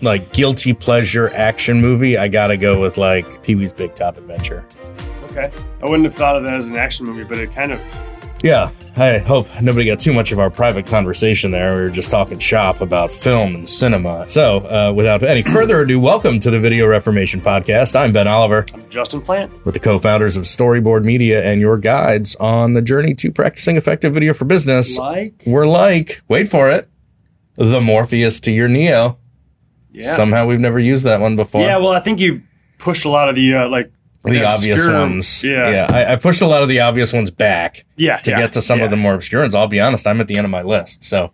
like guilty pleasure action movie, I gotta go with like Pee Wee's Big Top Adventure. Okay. I wouldn't have thought of that as an action movie, but it kind of. Yeah, I hope nobody got too much of our private conversation there. We were just talking shop about film and cinema. So, uh, without any further ado, welcome to the Video Reformation Podcast. I'm Ben Oliver. I'm Justin Plant. We're the co founders of Storyboard Media and your guides on the journey to practicing effective video for business. Like? We're like, wait for it, the Morpheus to your Neo. Yeah. Somehow we've never used that one before. yeah, well, I think you pushed a lot of the, uh, like, the obvious obscure- ones. Yeah. Yeah. I, I pushed a lot of the obvious ones back Yeah. to yeah, get to some yeah. of the more obscure ones. I'll be honest, I'm at the end of my list. So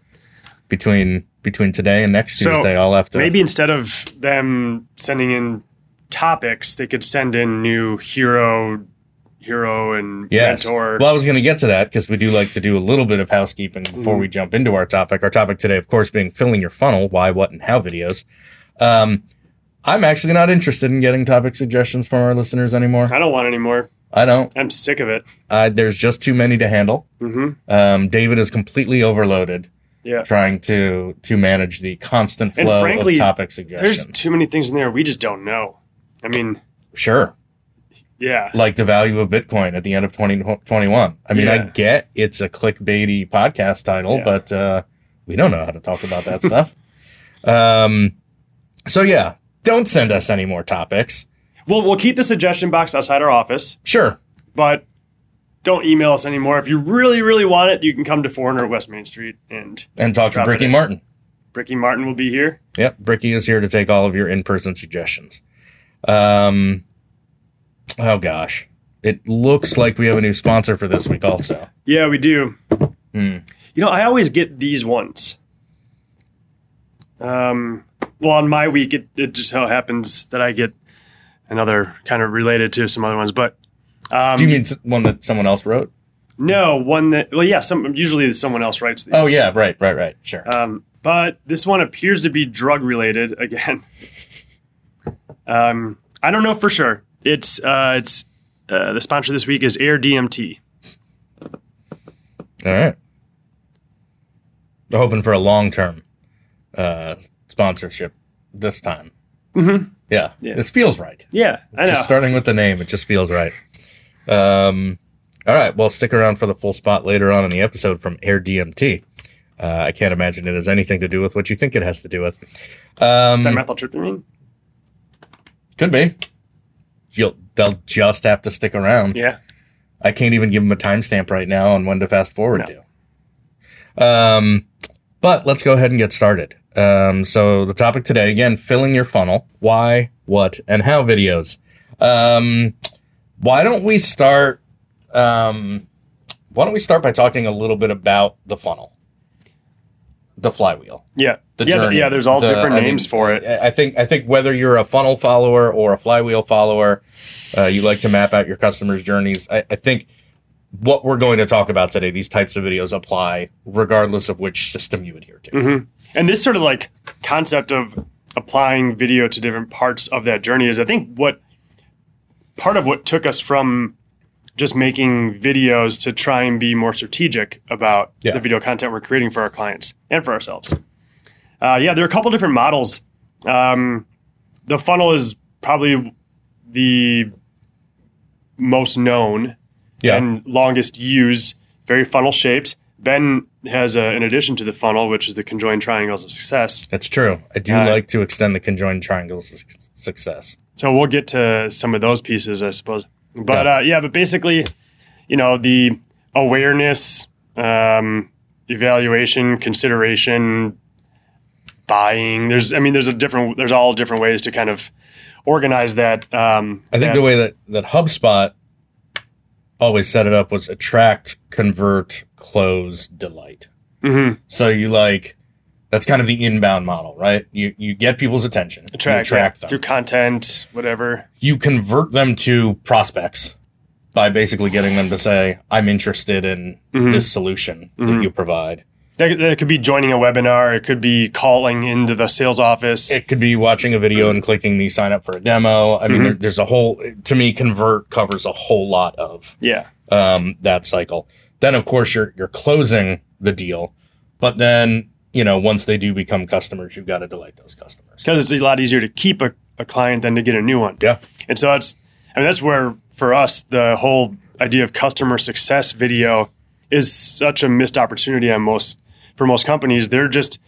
between between today and next So, Tuesday, I'll have to Maybe instead of them sending in topics, they could send in new hero, hero, and Yes. mentor. Well, I was going to get to that because we do like to do a little bit of housekeeping before Mm-hmm. we jump into our topic. Our topic today, of course, being filling your funnel, why, what, and how videos. Um, I'm actually not interested in getting topic suggestions from our listeners anymore. I don't want any more. I don't. I'm sick of it. Uh, there's just too many to handle. hmm Um, David is completely overloaded Yeah. trying to to manage the constant flow frankly, of topic suggestions. There's too many things in there we just don't know. I mean, sure. Yeah. like the value of Bitcoin at the end of 2021. I mean, I get it's a clickbaity podcast title, Yeah. but uh, we don't know how to talk about that stuff. Um, so yeah, don't send us any more topics. We'll, we'll keep the suggestion box outside our office, Sure. but don't email us anymore. If you really, really want it, you can come to 400 West Main Street and And talk to Bricky. Martin. Bricky Martin will be here. Yep, Bricky is here to take all of your in-person suggestions. Um, oh gosh, it looks like we have a new sponsor for this week, also. Yeah, we do. Hmm. You know, I always get these ones. Um, well, on my week, it, it just so happens that I get another kind of related to some other ones, but um, Do you mean one that someone else wrote? no one that. Well, yeah, some usually someone else writes these. Oh yeah, right, right, right. Sure. Um, but this one appears to be drug related again. um, I don't know for sure. It's uh, it's uh, the sponsor this week is airDMT. All right. We're hoping for a long term uh, sponsorship this time. Mm-hmm. Yeah, Yeah. This feels right. Yeah, I know. Just starting with the name, it just feels right. Um, all right. Well, stick around for the full spot later on in the episode from airDMT. Uh, I can't imagine it has anything to do with what you think it has to do with. Um, Dimethyltryptamine. could be. You'll, they'll just have to stick around. Yeah. I can't even give them a timestamp right now on when to fast forward No. to. Um, but let's go ahead and get started. Um, so the topic today, again, filling your funnel. Why, what, and how videos. Um, why don't we start? Um, why don't we start by talking a little bit about the funnel, the flywheel Yeah. the yeah, journey. yeah, there's all The- different I names mean, for it. I think I think whether you're a funnel follower or a flywheel follower, uh, you like to map out your customers' journeys. I, I think what we're going to talk about today, these types of videos apply regardless of which system you adhere to. Mm-hmm. And this sort of like concept of applying video to different parts of that journey is, I think, what part of what took us from just making videos to try and be more strategic about Yeah. the video content we're creating for our clients and for ourselves. Uh, yeah, there are a couple different models. Um, the funnel is probably the most known Yeah, and longest used, very funnel shaped. Ben has, a, in addition to the funnel, which is the conjoined triangles of success. that's true. I do Uh, like to extend the conjoined triangles of success. So we'll get to some of those pieces, I suppose. But yeah, uh, yeah but basically, you know, the awareness, um, evaluation, consideration, buying. There's, I mean, there's a different, there's all different ways to kind of organize that. Um, I think that- the way that, that HubSpot always set it up was attract, convert, close, delight. Mhm. So you like that's kind of the inbound model, right? You you get people's attention, you attract, attract them, through content, whatever. you convert them to prospects by basically getting them to say, "I'm interested in Mm-hmm. this solution that you provide." That, that could be joining a webinar. It could be calling into the sales office. It could be watching a video and clicking the sign up for a demo. I mean, Mm-hmm. there, there's a whole. To me, convert covers a whole lot of yeah. um, that cycle. Then, of course, you're you're closing the deal, but then you know once they do become customers, you've got to delight those customers. because it's a lot easier to keep a, a client than to get a new one. Yeah. And so that's, I mean, that's where for us, the whole idea of customer success video is such a missed opportunity on most, for most companies. They're just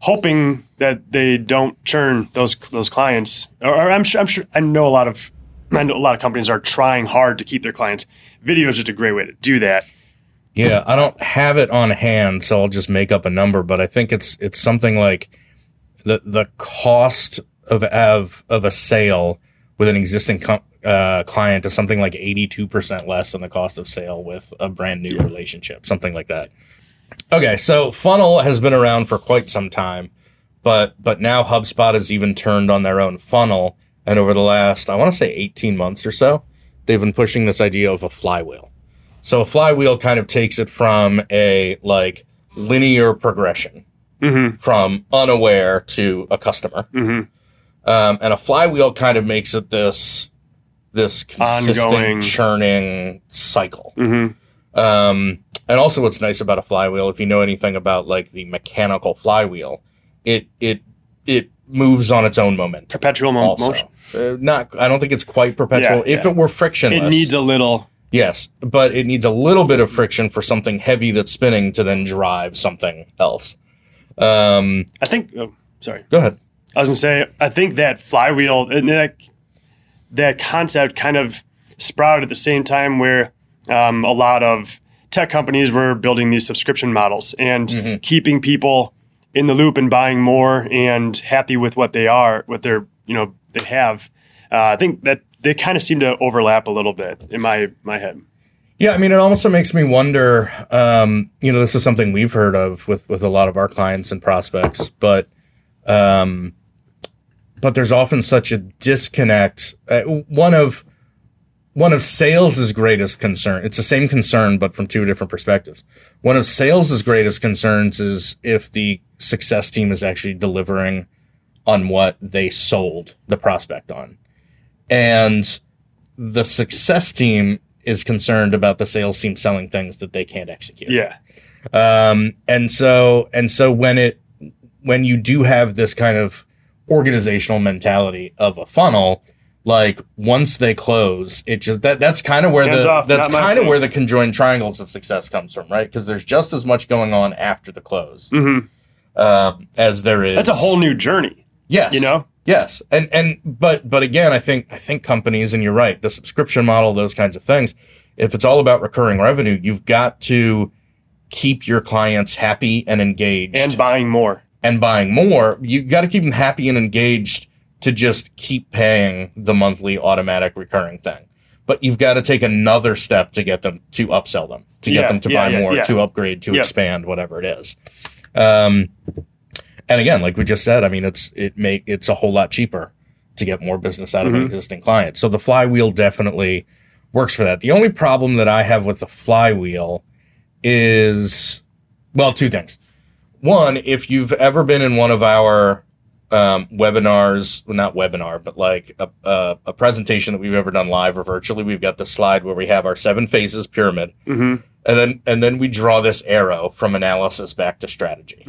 hoping that they don't churn those, those clients. Or, or I'm sure, I'm sure, I know a lot of, I know a lot of companies are trying hard to keep their clients. Video is just a great way to do that. Yeah, I don't have it on hand, so I'll just make up a number, but I think it's it's something like the the cost of of of a sale with an existing com- uh, client is something like eighty two percent less than the cost of sale with a brand new relationship, something like that. Okay, so funnel has been around for quite some time, but but now HubSpot has even turned on their own funnel, and over the last I want to say eighteen months or so, they've been pushing this idea of a flywheel. So a flywheel kind of takes it from a like linear progression from unaware to a customer, um, and a flywheel kind of makes it this this consistent Ongoing. churning cycle. Um, and also, what's nice about a flywheel, if you know anything about like the mechanical flywheel, it it it moves on its own momentum. Perpetual mo- motion. Uh, not I don't think it's quite perpetual. Yeah, if yeah. it were frictionless, It needs a little, Yes, but it needs a little bit of friction for something heavy that's spinning to then drive something else. Um, I think, oh, sorry. go ahead. I was gonna say, I think that flywheel and that that concept kind of sprouted at the same time where um, a lot of tech companies were building these subscription models and keeping people in the loop and buying more and happy with what they are, what they're you know they have. Uh, I think that they kind of seem to overlap a little bit in my my head. Yeah, I mean, it also makes me wonder. Um, you know, this is something we've heard of with with a lot of our clients and prospects, but um, but there's often such a disconnect. Uh, one of one of sales's greatest concern. It's the same concern, but from two different perspectives. One of sales's greatest concerns is if the success team is actually delivering on what they sold the prospect on, and the success team is concerned about the sales team selling things that they can't execute. Yeah, Um, and so and so when it when you do have this kind of organizational mentality of a funnel, like once they close, it just that that's kind of where Hands the off, that's kind of where the conjoined triangles of success comes from, right? Because there's just as much going on after the close um, as there is. Mm-hmm. that's a whole new journey. yes, you know? Yes, and and but but again, I think I think companies, and you're right, the subscription model, those kinds of things. If it's all about recurring revenue, you've got to keep your clients happy and engaged And buying more. and buying more, you got to keep them happy and engaged to just keep paying the monthly automatic recurring thing. But you've got to take another step to get them to upsell them, to get Yeah, them to yeah, buy yeah, more, to upgrade, to expand, whatever it is. Um, and again, like we just said, I mean, it's it make it's a whole lot cheaper to get more business out of Mm-hmm. an existing client. So the flywheel definitely works for that. The only problem that I have with the flywheel is well, two things one, if you've ever been in one of our um, webinars, well, not webinar, but like a, a, a presentation that we've ever done live or virtually, we've got the slide where we have our seven phases pyramid, and then and then we draw this arrow from analysis back to strategy.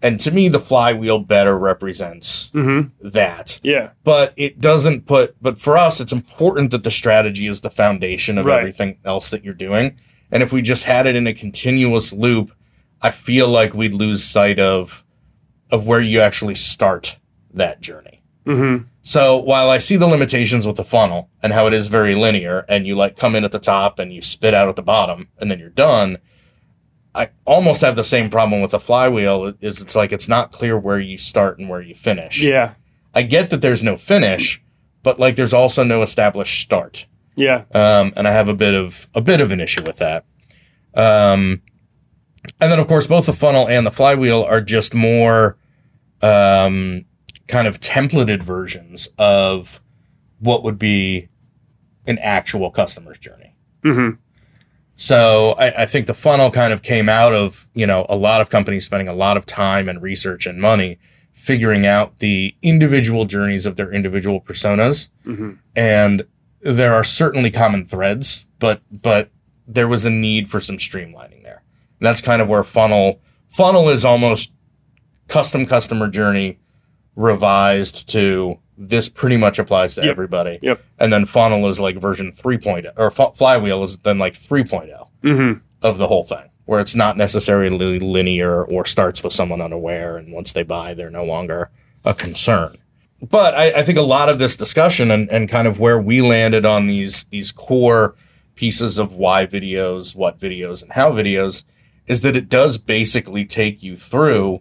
And to me, the flywheel better represents mm-hmm. that. Yeah, But it doesn't put. But for us, it's important that the strategy is the foundation of Right. everything else that you're doing. And if we just had it in a continuous loop, I feel like we'd lose sight of of where you actually start that journey. Mm-hmm. So while I see the limitations with the funnel and how it is very linear, and you like come in at the top and you spit out at the bottom, and then you're done. I almost have the same problem with the flywheel. Is it's like it's not clear where you start and where you finish. yeah, I get that there's no finish, but like there's also no established start. yeah. Um, and I have a bit of a bit of an issue with that. Um, and then of course both the funnel and the flywheel are just more um, kind of templated versions of what would be an actual customer's journey. So I, I think the funnel kind of came out of you know a lot of companies spending a lot of time and research and money figuring out the individual journeys of their individual personas, mm-hmm. and there are certainly common threads, but but there was a need for some streamlining there. And that's kind of where funnel funnel is almost custom customer journey revised to this pretty much applies to Yep. everybody. Yep. And then funnel is like version 3.0 or F- flywheel is then like 3.0 Mm-hmm. of the whole thing, where it's not necessarily linear or starts with someone unaware, and once they buy, they're no longer a concern. But I, I think a lot of this discussion and, and kind of where we landed on these these core pieces of why videos, what videos, and how videos is that it does basically take you through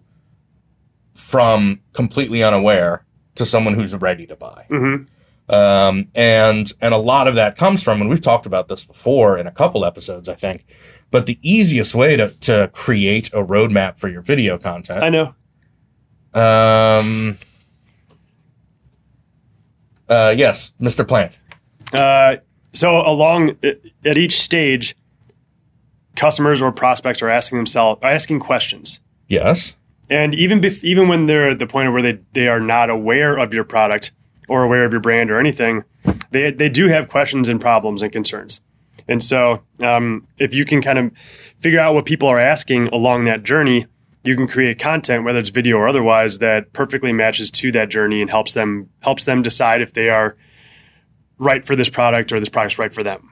from completely unaware to someone who's ready to buy. Mm-hmm. Um, and and a lot of that comes from, and we've talked about this before in a couple episodes, I think. But the easiest way to to create a roadmap for your video content, I know. um, uh, yes, Mr. Plant, Uh, so along at each stage, customers or prospects are asking themselves, are asking questions. yes, And even bef- even when they're at the point where they, they are not aware of your product or aware of your brand or anything, they, they do have questions and problems and concerns. And so, um, if you can kind of figure out what people are asking along that journey, you can create content, whether it's video or otherwise, that perfectly matches to that journey and helps them helps them decide if they are right for this product or this product's right for them.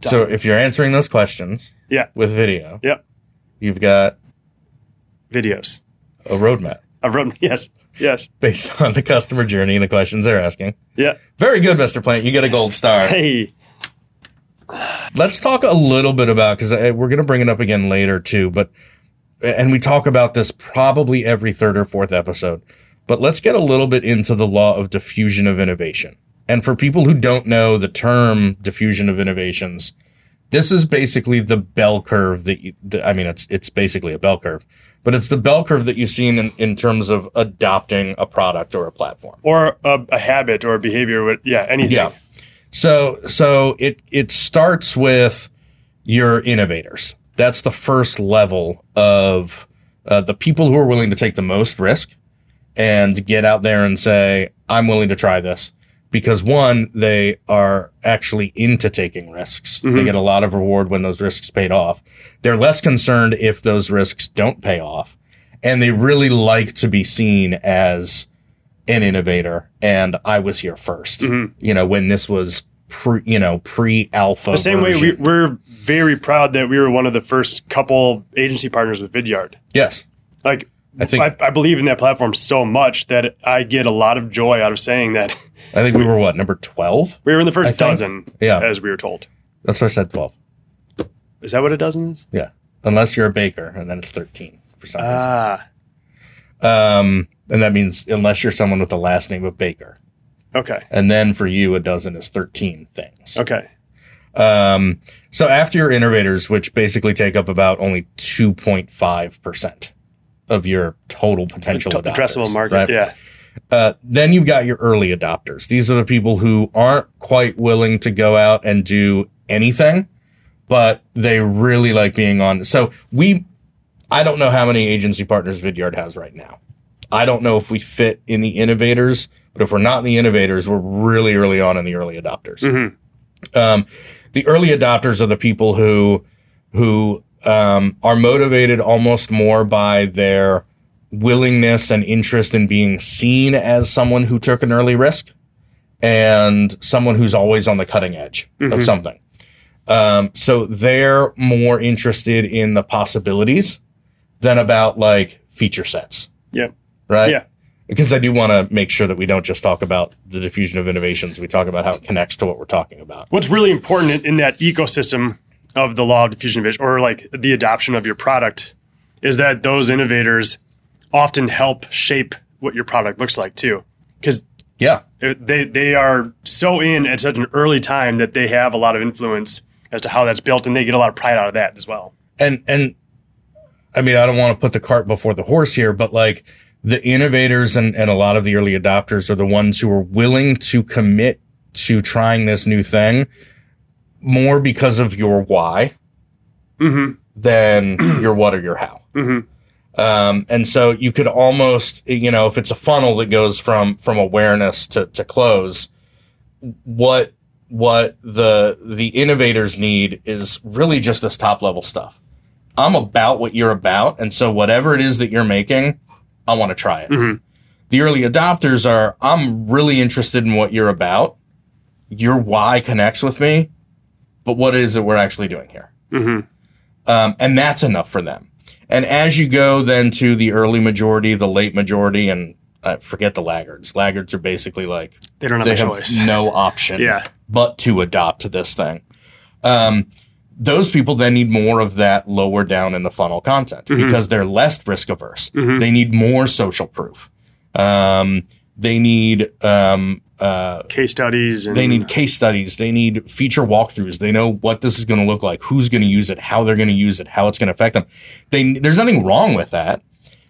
So if you're answering those questions Yeah. with video, Yep. you've got Videos. A roadmap I've written yes. Yes. based on the customer journey and the questions they're asking. Yeah. Very good, Mr. Plant. You get a gold star. Hey. Let's talk a little bit about because uh, we're going to bring it up again later too, but and we talk about this probably every third or fourth episode. But let's get a little bit into the law of diffusion of innovation. And for people who don't know the term diffusion of innovations, this is basically the bell curve that you, the, I mean, it's it's basically a bell curve, but it's the bell curve that you've seen in, in terms of adopting a product or a platform. Or a, a habit or a behavior. what- Yeah. Anything. Yeah. So so it it starts with your innovators. That's the first level of uh, the people who are willing to take the most risk and get out there and say, "I'm willing to try this." Because one, they are actually into taking risks. They mm-hmm. get a lot of reward when those risks paid off. They're less concerned if those risks don't pay off, and they really like to be seen as an innovator and I was here 1st mm-hmm. You know, when this was pre, you know, pre alpha. The same way we, we're very proud that we were one of the first couple agency partners with Vidyard. yes. Like, I think- I, I believe in that platform so much that I get a lot of joy out of saying that I think we were what, number 12? we were in the first dozen, yeah. as we were told. That's why I said 12. Is that what a dozen is? Yeah. Unless you're a baker and then it's 13 for some Ah, reason. Um, and that means unless you're someone with the last name of Baker. okay, And then for you, a dozen is 13 things. okay, Um, so after your innovators, which basically take up about only 2.5% of your total potential T- adopters, addressable market. right? Yeah, Uh, then you've got your early adopters. These are the people who aren't quite willing to go out and do anything, but they really like being on. So we, I don't know how many agency partners Vidyard has right now. I don't know if we fit in the innovators, but if we're not in the innovators, we're really early on in the early adopters. Mhm. Um, the early adopters are the people who who um, are motivated almost more by their willingness and interest in being seen as someone who took an early risk and someone who's always on the cutting edge of something. Um, so they're more interested in the possibilities than about like feature sets, yeah, right? Yeah. Because I do want to make sure that we don't just talk about the diffusion of innovations. We talk about how it connects to what we're talking about. What's really important in, in that ecosystem of the law of diffusion vision or like the adoption of your product is that those innovators often help shape what your product looks like too. Because Yeah. they they are so in at such an early time that they have a lot of influence as to how that's built and they get a lot of pride out of that as well. and and I mean, I don't want to put the cart before the horse here, but like the innovators and, and a lot of the early adopters are the ones who are willing to commit to trying this new thing more because of your why mm-hmm. than your what or your how. Mm-hmm. Um, and so you could almost, you know, if it's a funnel that goes from from awareness to, to close, what what the the innovators need is really just this top level stuff. I'm about what you're about, and so whatever it is that you're making, I want to try it. Mm-hmm. The early adopters are, I'm really interested in what you're about. Your why connects with me, but what is it we're actually doing here? Um, and that's enough for them. And as you go then to the early majority, the late majority, and uh, forget the laggards. Laggards are basically like They don't have they a have choice. no option Yeah. but to adopt this thing. Um, those people then need more of that lower down in the funnel content Mm-hmm. because they're less risk averse. They need more social proof. Um, they need um, uh, Case studies and they need case studies. They need feature walkthroughs. They know what this is going to look like, who's going to use it, how they're going to use it, how it's going to affect them. They there's nothing wrong with that.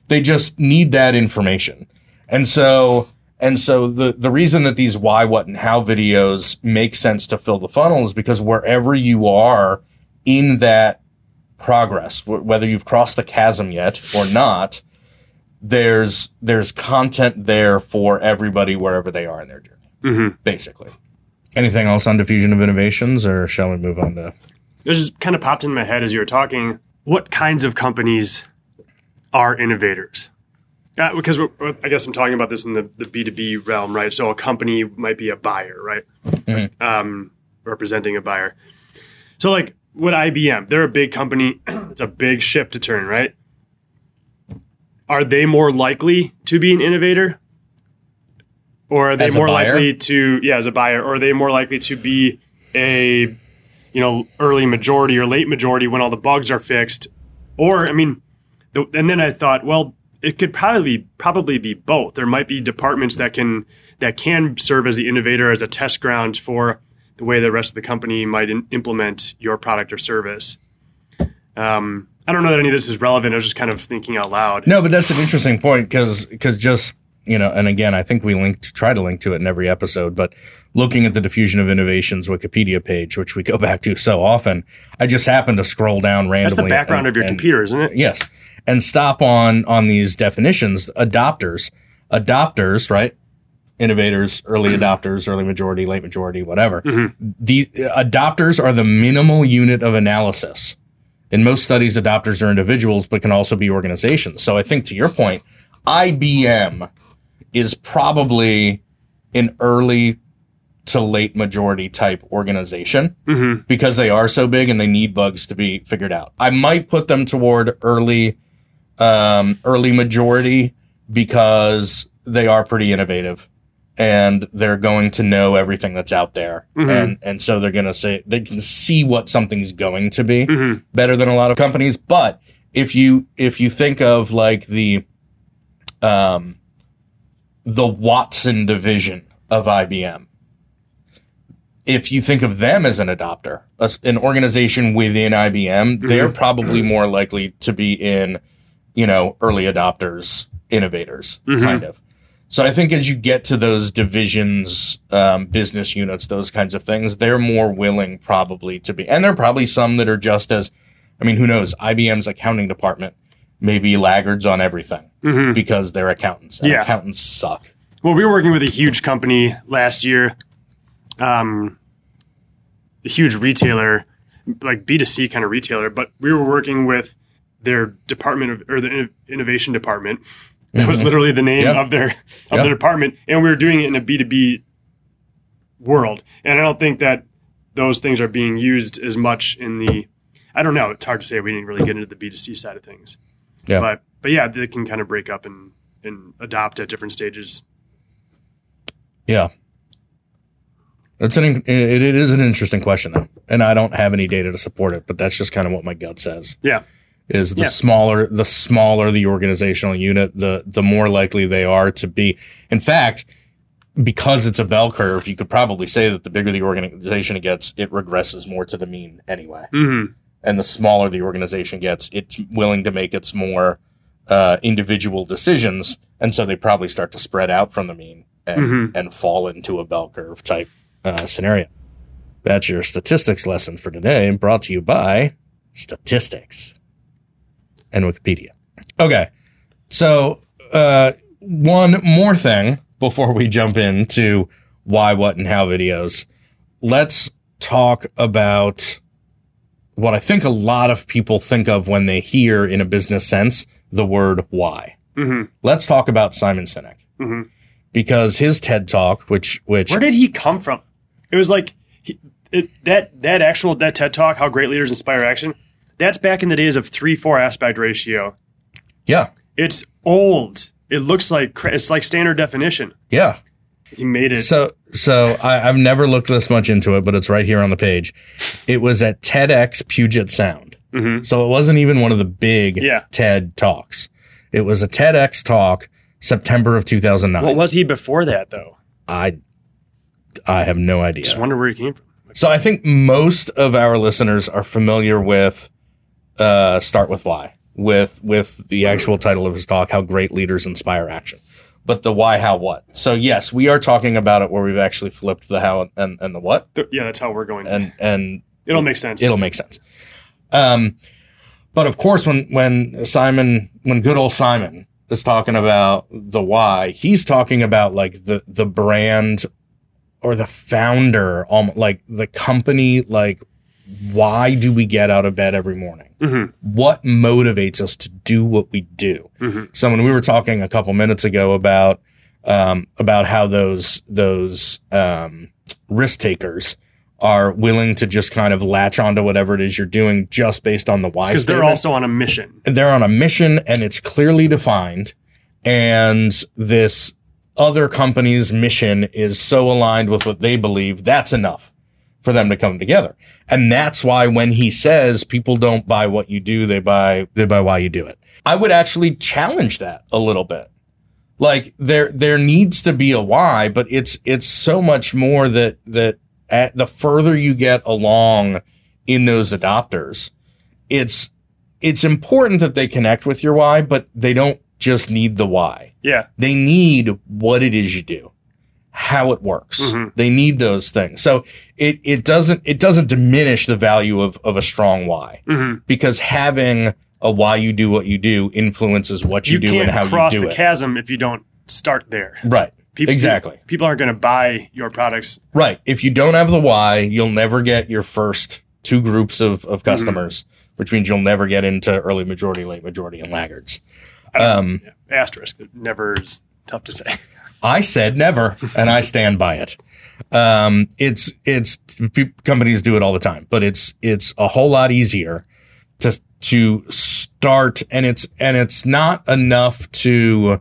They just need that information. And so and so the the reason that these why, what, and how videos make sense to fill the funnel is because wherever you are in that progress, wh- whether you've crossed the chasm yet or not, there's there's content there for everybody wherever they are in their journey basically. Anything else on diffusion of innovations, or shall we move on to? This just kind of popped in my head as you were talking. What kinds of companies are innovators? Uh, because I guess I'm talking about this in the, the B2B realm, right? So a company might be a buyer, right? Um, representing a buyer. So, like, what IBM, they're a big company, it's a big ship to turn, right? Are they more likely to be an innovator? Or are they As more likely to, yeah, as a buyer, or are they more likely to be a you know, early majority or late majority when all the bugs are fixed. Or, I mean, the, and then I thought, well, it could probably be, probably be both. There might be departments that can that can serve as the innovator as a test ground for the way the rest of the company might in, implement your product or service. Um, I don't know that any of this is relevant. I was just kind of thinking out loud. No, but that's an interesting point because because just you know, and again, I think we linked try to link to it in every episode, but looking at the diffusion of innovations Wikipedia page, which we go back to so often, I just happened to scroll down randomly. That's the background and- of your and- computer, isn't it? Yes, and stop on on these definitions. Adopters, adopters, right? Innovators, early adopters, early majority, late majority, whatever. Mm-hmm. The adopters are the minimal unit of analysis. In most studies, adopters are individuals, but can also be organizations. So I think to your point, IBM is probably an early to late majority type organization because they are so big and they need bugs to be figured out. I might put them toward early, um, early majority because they are pretty innovative and they're going to know everything that's out there. And, and so they're going to say, they can see what something's going to be better than a lot of companies. But if you, if you think of like the, um, the Watson division of IBM, if you think of them as an adopter, an organization within IBM, mm-hmm. they're probably mm-hmm. more likely to be in, you know, early adopters, innovators, mm-hmm. kind of. So I think as you get to those divisions, um, business units, those kinds of things, they're more willing probably to be, and there are probably some that are just as, I mean, who knows? IBM's accounting department may be laggards on everything because they're accountants. And Yeah. accountants suck. Well, we were working with a huge company last year, um, a huge retailer, like B2C kind of retailer, but we were working with their department of, or the innovation department. That was literally the name Mm-hmm. Of their, of Yeah. the department. And we were doing it in a B2B world. And I don't think that those things are being used as much in the, I don't know. It's hard to say. We didn't really get into the B2C side of things. Yeah. But, but yeah, they can kind of break up and, and adopt at different stages. Yeah. It's an it, it is an interesting question though, and I don't have any data to support it, but that's just kind of what my gut says. Yeah. Is the Yeah. smaller the smaller the organizational unit, the the more likely they are to be. In fact, because it's a bell curve, you could probably say that the bigger the organization gets, it regresses more to the mean anyway. Mm-hmm. And the smaller the organization gets, it's willing to make its more uh, individual decisions, and so they probably start to spread out from the mean and and fall into a bell curve type uh, scenario. That's your statistics lesson for today, brought to you by Statistics and Wikipedia. Okay, so uh, one more thing before we jump into why, what, and how videos. Let's talk about what I think a lot of people think of when they hear, in a business sense, the word why. Mm-hmm. Let's talk about Simon Sinek. Mhm. because his TED talk, which which Where did he come from? It was like he, it, that that actual that TED talk, how great leaders inspire action. That's back in the days of three four aspect ratio. yeah It's old. It looks like it's like standard definition. yeah He made it. So, so I, I've never looked this much into it, but it's right here on the page. It was at TEDx Puget Sound, Mhm. so it wasn't even one of the big Yeah. TED talks. It was a TEDx talk, September of 2009. what was he before that though? I, I have no idea. Just wonder where he came from. So I think most of our listeners are familiar with uh, "Start with Why," with with the actual title of his talk, "How Great Leaders Inspire Action." But the why, how, what. So yes, we are talking about it where we've actually flipped the how and, and the what, yeah, that's how we're going. and and It'll make sense. it'll make sense. Um, but of course, when when Simon, when good old Simon is talking about the why, he's talking about like the the brand or the founder, um, like the company, like why do we get out of bed every morning? Mhm. What motivates us to do what we do? Mhm. So when we were talking a couple minutes ago about um, about how those those um, risk takers are willing to just kind of latch onto whatever it is you're doing just based on the why. because they're also on a mission. they're on a mission and it's clearly defined and this other company's mission is so aligned with what they believe that's enough for them to come together and that's why when he says people don't buy what you do they buy they buy why you do it i would actually challenge that a little bit like there there needs to be a why but it's it's so much more that that at the further you get along in those adopters it's it's important that they connect with your why, but they don't just need the why. Yeah. They need what it is you do, how it works. Mhm. They need those things. So it it doesn't it doesn't diminish the value of of a strong why hmm because having a why you do what you do influences what you, You, do and how you do it. Cross the chasm if you don't start there. right. People, Exactly. People aren't going to buy your products. Right. If you don't have the why, you'll never get your first two groups of, of customers, which means you'll never get into early majority, late majority, and laggards. Um, Asterisk. That never is tough to say. I said never, and I stand by it. Um, it's it's companies do it all the time, but it's it's a whole lot easier to to start, and it's and it's not enough to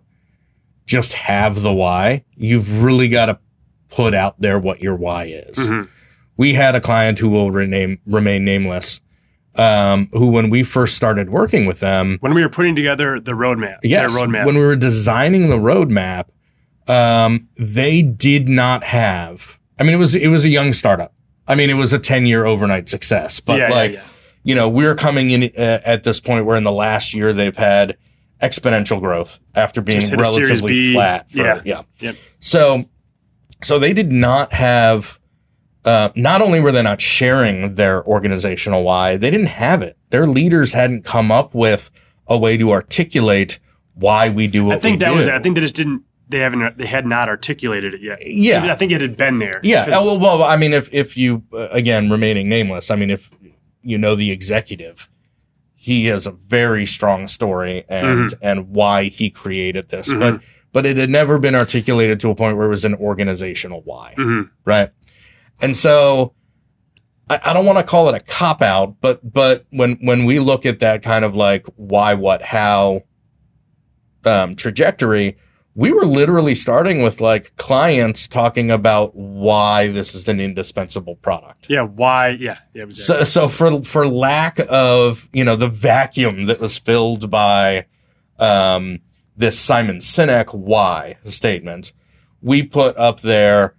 just have the why. You've really got to put out there what your why is. Mhm. We had a client who will rename remain nameless. Um, who, when we first started working with them, When we were putting together the roadmap, Yes. roadmap. When we were designing the roadmap, um, they did not have. I mean, it was it was a young startup. I mean, it was a ten year overnight success. But Yeah, yeah, like, yeah. you know, we're coming in uh, at this point where in the last year they've had exponential growth after being Just hit a Series relatively flat. For, Yeah. yeah. Yep. So, so they did not have. Uh, not only were they not sharing their organizational why, they didn't have it. Their leaders hadn't come up with a way to articulate why we do what I think that do. was it. I think they just didn't. They haven't. They had not articulated it yet. Yeah. I think it had been there. Yeah. Oh, well, well, I mean, if if you uh, again remaining nameless, I mean, if you know the executive, he has a very strong story and Mm-hmm. and why he created this, but but it had never been articulated to a point where it was an organizational why, Mhm. right? And so. I, I don't want to call it a cop out, but but when when we look at that kind of like why, what, how um, trajectory, we were literally starting with like clients talking about why this is an indispensable product. Yeah. Why? Yeah. Yeah. Exactly. So, so for for lack of you know the vacuum that was filled by um, this Simon Sinek why statement, we put up there,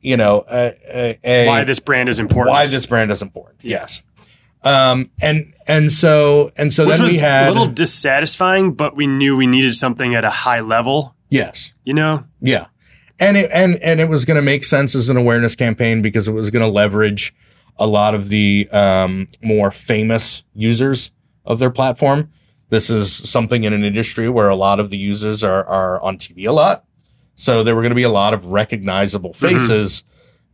you know, a, a, a why this brand is important. why this brand is important. Yes, um, and and so and so Which then we had a little dissatisfying, but we knew we needed something at a high level. Yes. You know. Yeah. And it and and it was going to make sense as an awareness campaign because it was going to leverage a lot of the um, more famous users of their platform. This is something in an industry where a lot of the users are are on TV a lot. So there were going to be a lot of recognizable faces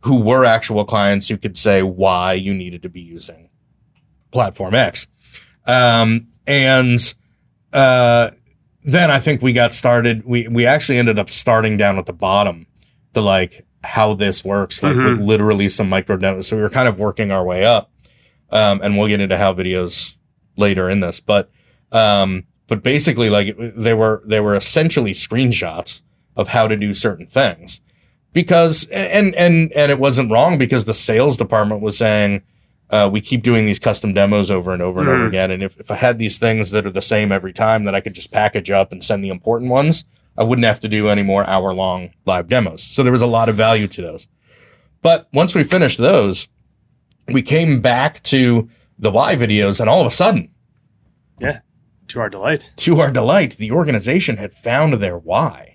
who were actual clients who could say why you needed to be using platform X. Um, and uh, then I think we got started. We we actually ended up starting down at the bottom, the like how this works, like with literally some micro demos. So we were kind of working our way up, um, and we'll get into how videos later in this, but um, but basically, like they were they were essentially screenshots of how to do certain things because and and and it wasn't wrong because the sales department was saying uh, we keep doing these custom demos over and over and over Mhm. again and if, if i had these things that are the same every time that i could just package up and send the important ones i wouldn't have to do any more hour long live demos so there was a lot of value to those but once we finished those we came back to the why videos and all of a sudden Yeah. To our delight. to our delight the organization had found their why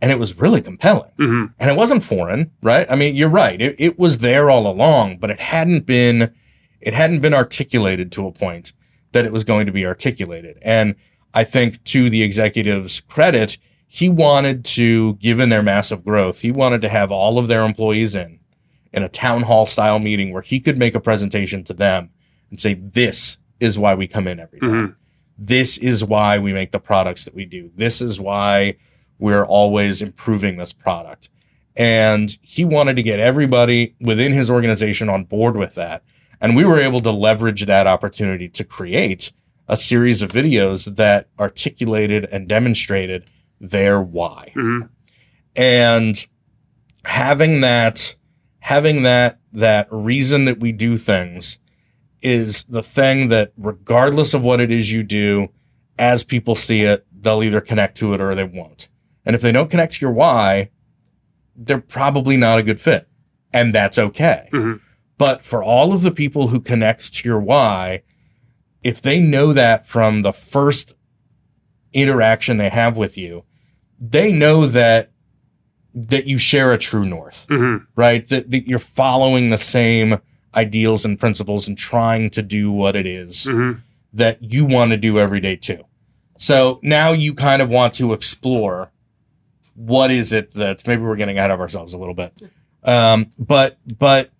and it was really compelling hmm and it wasn't foreign, right? I mean, you're right. It, it was there all along, but it hadn't been, it hadn't been articulated to a point that it was going to be articulated. And I think to the executive's credit, he wanted to, given their massive growth, he wanted to have all of their employees in, in a town hall style meeting where he could make a presentation to them and say, this is why we come in every day. Mhm. This is why we make the products that we do. This is why we're always improving this product. And he wanted to get everybody within his organization on board with that. And we were able to leverage that opportunity to create a series of videos that articulated and demonstrated their why. hmm And having that, having that, that reason that we do things is the thing that regardless of what it is you do, as people see it, they'll either connect to it or they won't. And if they don't connect to your why, they're probably not a good fit. And that's okay. hmm But for all of the people who connect to your why, if they know that from the first interaction they have with you, they know that that you share a true north, hmm right? That, that you're following the same ideals and principles and trying to do what it is hmm that you want to do every day too. So now you kind of want to explore what is it that maybe we're getting ahead of ourselves a little bit. Um, but but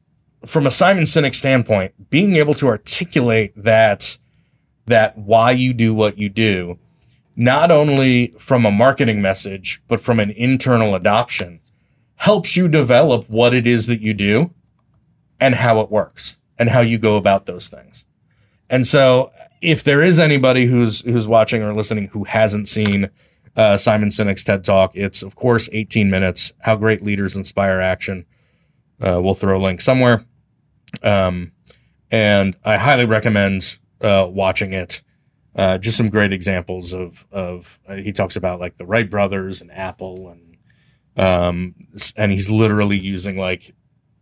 from a Simon Sinek standpoint, being able to articulate that that why you do what you do, not only from a marketing message, but from an internal adoption, helps you develop what it is that you do and how it works and how you go about those things. And so if there is anybody who's who's watching or listening who hasn't seen uh, Simon Sinek's TED Talk, it's of course 18 minutes. How great leaders inspire action. Uh, we'll throw a link somewhere, um, and I highly recommend uh, watching it. Uh, just some great examples of of uh, he talks about like the Wright brothers and Apple and um and he's literally using like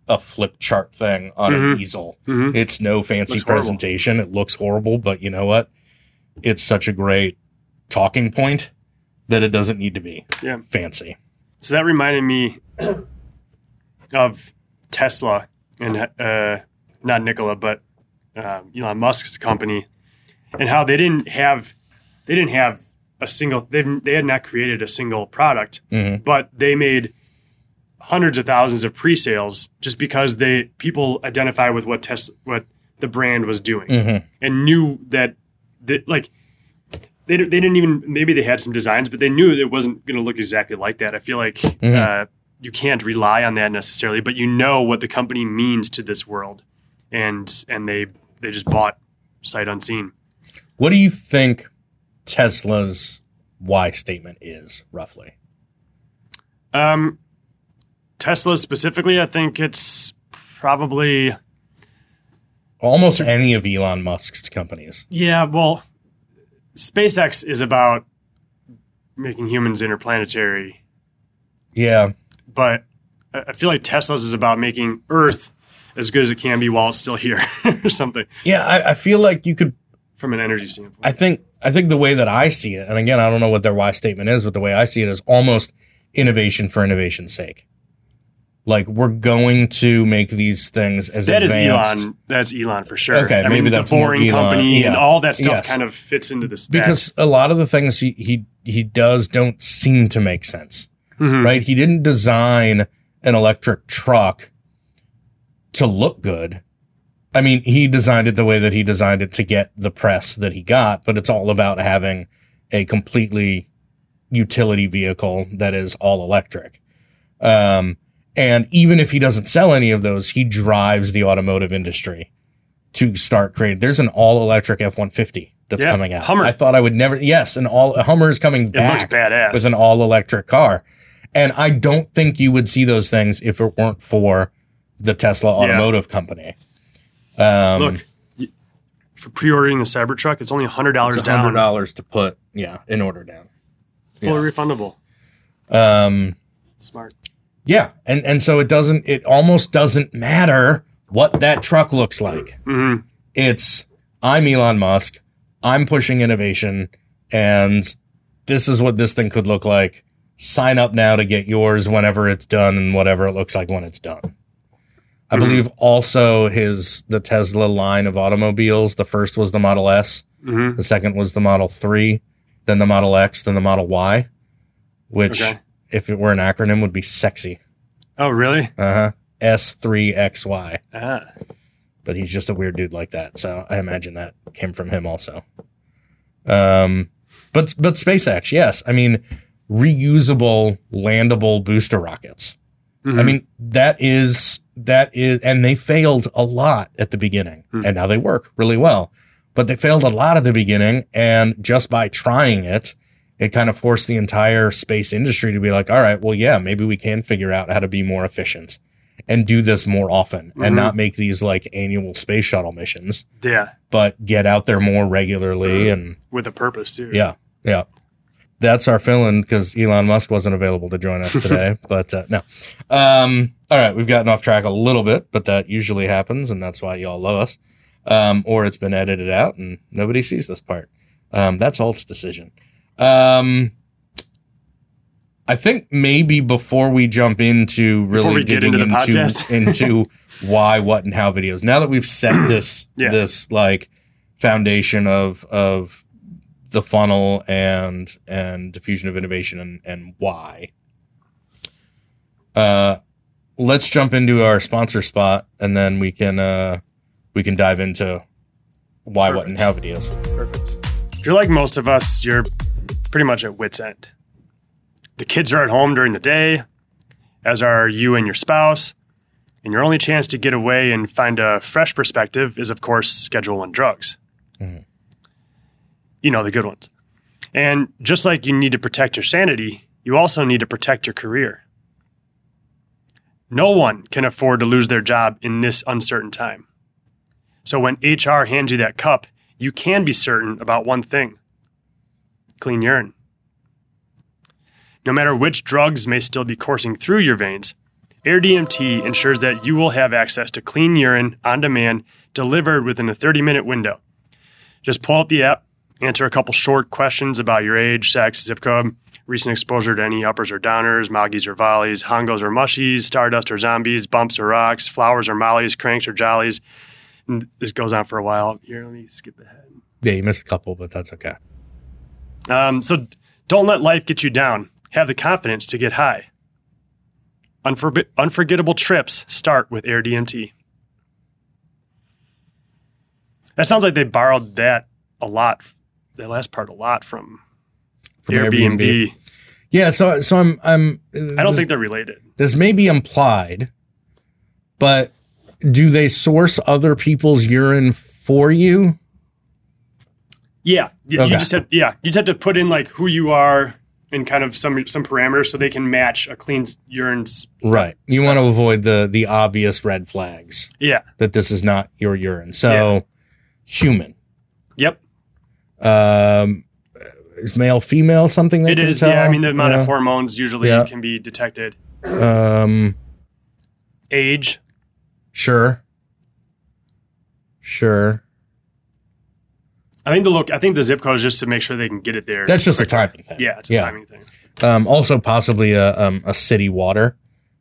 a flip chart thing on an Mhm. easel hmm it's no fancy Looks horrible. presentation. It looks horrible, but you know what? It's such a great talking point that it doesn't need to be Yeah. fancy. So that reminded me of Tesla and uh, not Nikola, but uh, Elon Musk's company, and how they didn't have they didn't have a single they they had not created a single product, Mhm. but they made hundreds of thousands of pre-sales just because they people identify with what Tesla what the brand was doing Mhm. and knew that that like they, they didn't even maybe they had some designs but they knew it wasn't going to look exactly like that i feel like uh, you can't rely on that necessarily but you know what the company means to this world and and they they just bought sight unseen What do you think Tesla's why statement is roughly? um tesla specifically i think it's probably Almost any of Elon Musk's companies. yeah well spacex is about making humans interplanetary Yeah. but I feel like Tesla's is about making Earth as good as it can be while it's still here, or something Yeah, I, I feel like you could from an energy standpoint. I think I think the way that I see it, and again, I don't know what their why statement is, but the way I see it is almost innovation for innovation's sake. Like we're going to make these things as that is advanced Elon. That's Elon for sure. Okay, I maybe mean, that's the boring company and all that stuff Yes. kind of fits into this because a lot of the things he he he does don't seem to make sense. Mhm. Right? He didn't design an electric truck to look good. I mean, he designed it the way that he designed it to get the press that he got, but it's all about having a completely utility vehicle that is all electric. Um, and even if he doesn't sell any of those, he drives the automotive industry to start creating. There's an all electric F 150 that's Yeah, coming out. Hummer. I thought I would never, yes, an all, a Hummer is coming It looks back badass. with an all electric car. And I don't think you would see those things if it weren't for the Tesla automotive company. Um, Look, for pre-ordering the Cybertruck, it's only hundred dollars it's hundred down, dollars to put, yeah, in order down. fully refundable. Um, Smart. Yeah, and and so it doesn't. It almost doesn't matter what that truck looks like. hmm It's I'm Elon Musk. I'm pushing innovation, and this is what this thing could look like. Sign up now to get yours whenever it's done and whatever it looks like when it's done. I Mhm. believe also his the Tesla line of automobiles. The first was the Model S. hmm The second was the Model 3, then the Model X, then the Model Y, which, Okay. If it were an acronym, would be sexy. Oh, really? Uh huh. S3XY. Ah. But he's just a weird dude like that. So I imagine that came from him also. Um, but, but SpaceX, yes. I mean, reusable, landable booster rockets. I Mhm. mean, that is that is and they failed a lot at the beginning. Hmm. And now they work really well. But they failed a lot at the beginning and just by trying it, it kind of forced the entire space industry to be like, all right, well, yeah, maybe we can figure out how to be more efficient and do this more often Mhm. and not make these like annual space shuttle missions, yeah, but get out there more regularly and with a purpose too. yeah, yeah. That's our fill-in because Elon Musk wasn't available to join us today. but uh, no. Um, all right, we've gotten off track a little bit, but that usually happens, and that's why y'all love us. Um, or it's been edited out and nobody sees this part. Um, that's Alt's decision. Um, I think maybe before we jump into really Before we get digging into the into why, what, and how videos. Now that we've set this Yeah. this like foundation of of the funnel and and diffusion of innovation and and why. Uh, let's jump into our sponsor spot, and then we can uh we can dive into why, what, and how videos. Perfect. If you're like most of us, you're pretty much at wit's end. The kids are at home during the day, as are you and your spouse, and your only chance to get away and find a fresh perspective is, of course, Schedule One drugs. Mm-hmm. You know, the good ones. And just like you need to protect your sanity, you also need to protect your career. No one can afford to lose their job in this uncertain time. So when HR hands you that cup, you can be certain about one thing clean urine. No matter which drugs may still be coursing through your veins, airDMT ensures that you will have access to clean urine on demand delivered within a 30 minute window. Just pull up the app, answer a couple short questions about your age, sex, zip code, recent exposure to any uppers or downers, moggies or volleys, hongos or mushies, stardust or zombies, bumps or rocks, flowers or mollies, cranks or jollies. And this goes on for a while. Here, let me skip ahead. Yeah, you missed a couple, but that's okay. Um, so don't let life get you down. Have the confidence to get high. Unforbi- unforgettable trips start with airDMT. That sounds like they borrowed that a lot, that last part a lot from, From Airbnb. Airbnb. Yeah, so so I'm I'm. I don't think they're related. this may be implied, but do they source other people's urine for you? Yeah, you, Okay. you just have yeah, you just have to put in like who you are and kind of some some parameters so they can match a clean urine. Right. You want to avoid the the obvious red flags Yeah. that this is not your urine. So human. Yep. Um, is male female something they It can tell? Yeah. I mean, the amount Yeah. of hormones usually Yeah. can be detected. Um, Age. sure. Sure. I think the look. I think the zip code is just to make sure they can get it there. That's just a timing thing. Yeah, it's a Yeah. timing thing. Um, also possibly a um, a city water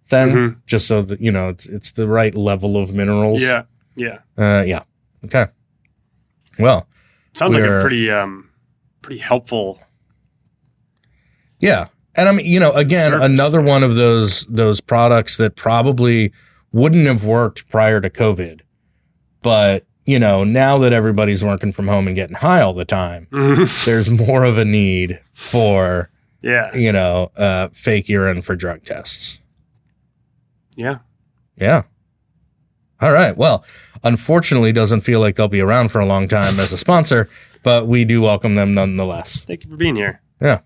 thing, Mhm. just so that you know it's it's the right level of minerals. Yeah. Yeah. Uh, yeah. Okay. Well, Sounds like We're- a pretty um pretty helpful. yeah. And I mean, you know, again, Service. another one of those those products that probably wouldn't have worked prior to COVID, but you know, now that everybody's working from home and getting high all the time, there's more of a need for Yeah. you know, uh, fake urine for drug tests. Yeah. Yeah. All right. Well, unfortunately, doesn't feel like they'll be around for a long time as a sponsor, but we do welcome them nonetheless. Thank you for being here. Yeah.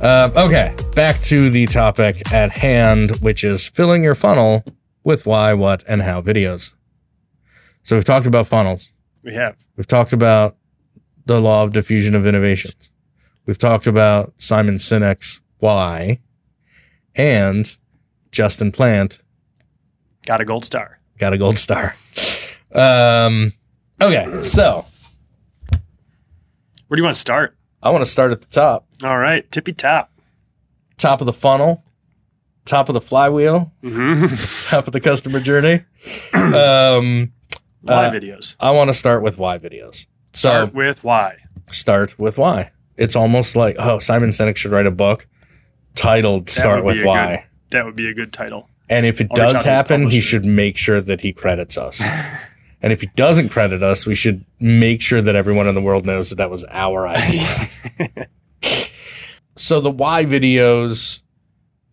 Um, okay. Back to the topic at hand, which is filling your funnel with why, what, and how videos. So we've talked about funnels. We have. We've talked about the law of diffusion of innovations. We've talked about Simon Sinek's why and Justin Plant Got a gold star. got a gold star. Um, okay, so Where do you want to start? I want to start at the top, All right. Tippy top. top of the funnel, top of the flywheel, hmm top of the customer journey. Um, Why Uh, videos? I want to start with why videos. So Start with why. start with why. It's almost like oh, Simon Sinek should write a book titled "Start with Why." good- That would be a good title. And if it I'll does happen, he should make sure that he credits us. and if he doesn't credit us, we should make sure that everyone in the world knows that that was our idea. so the why videos,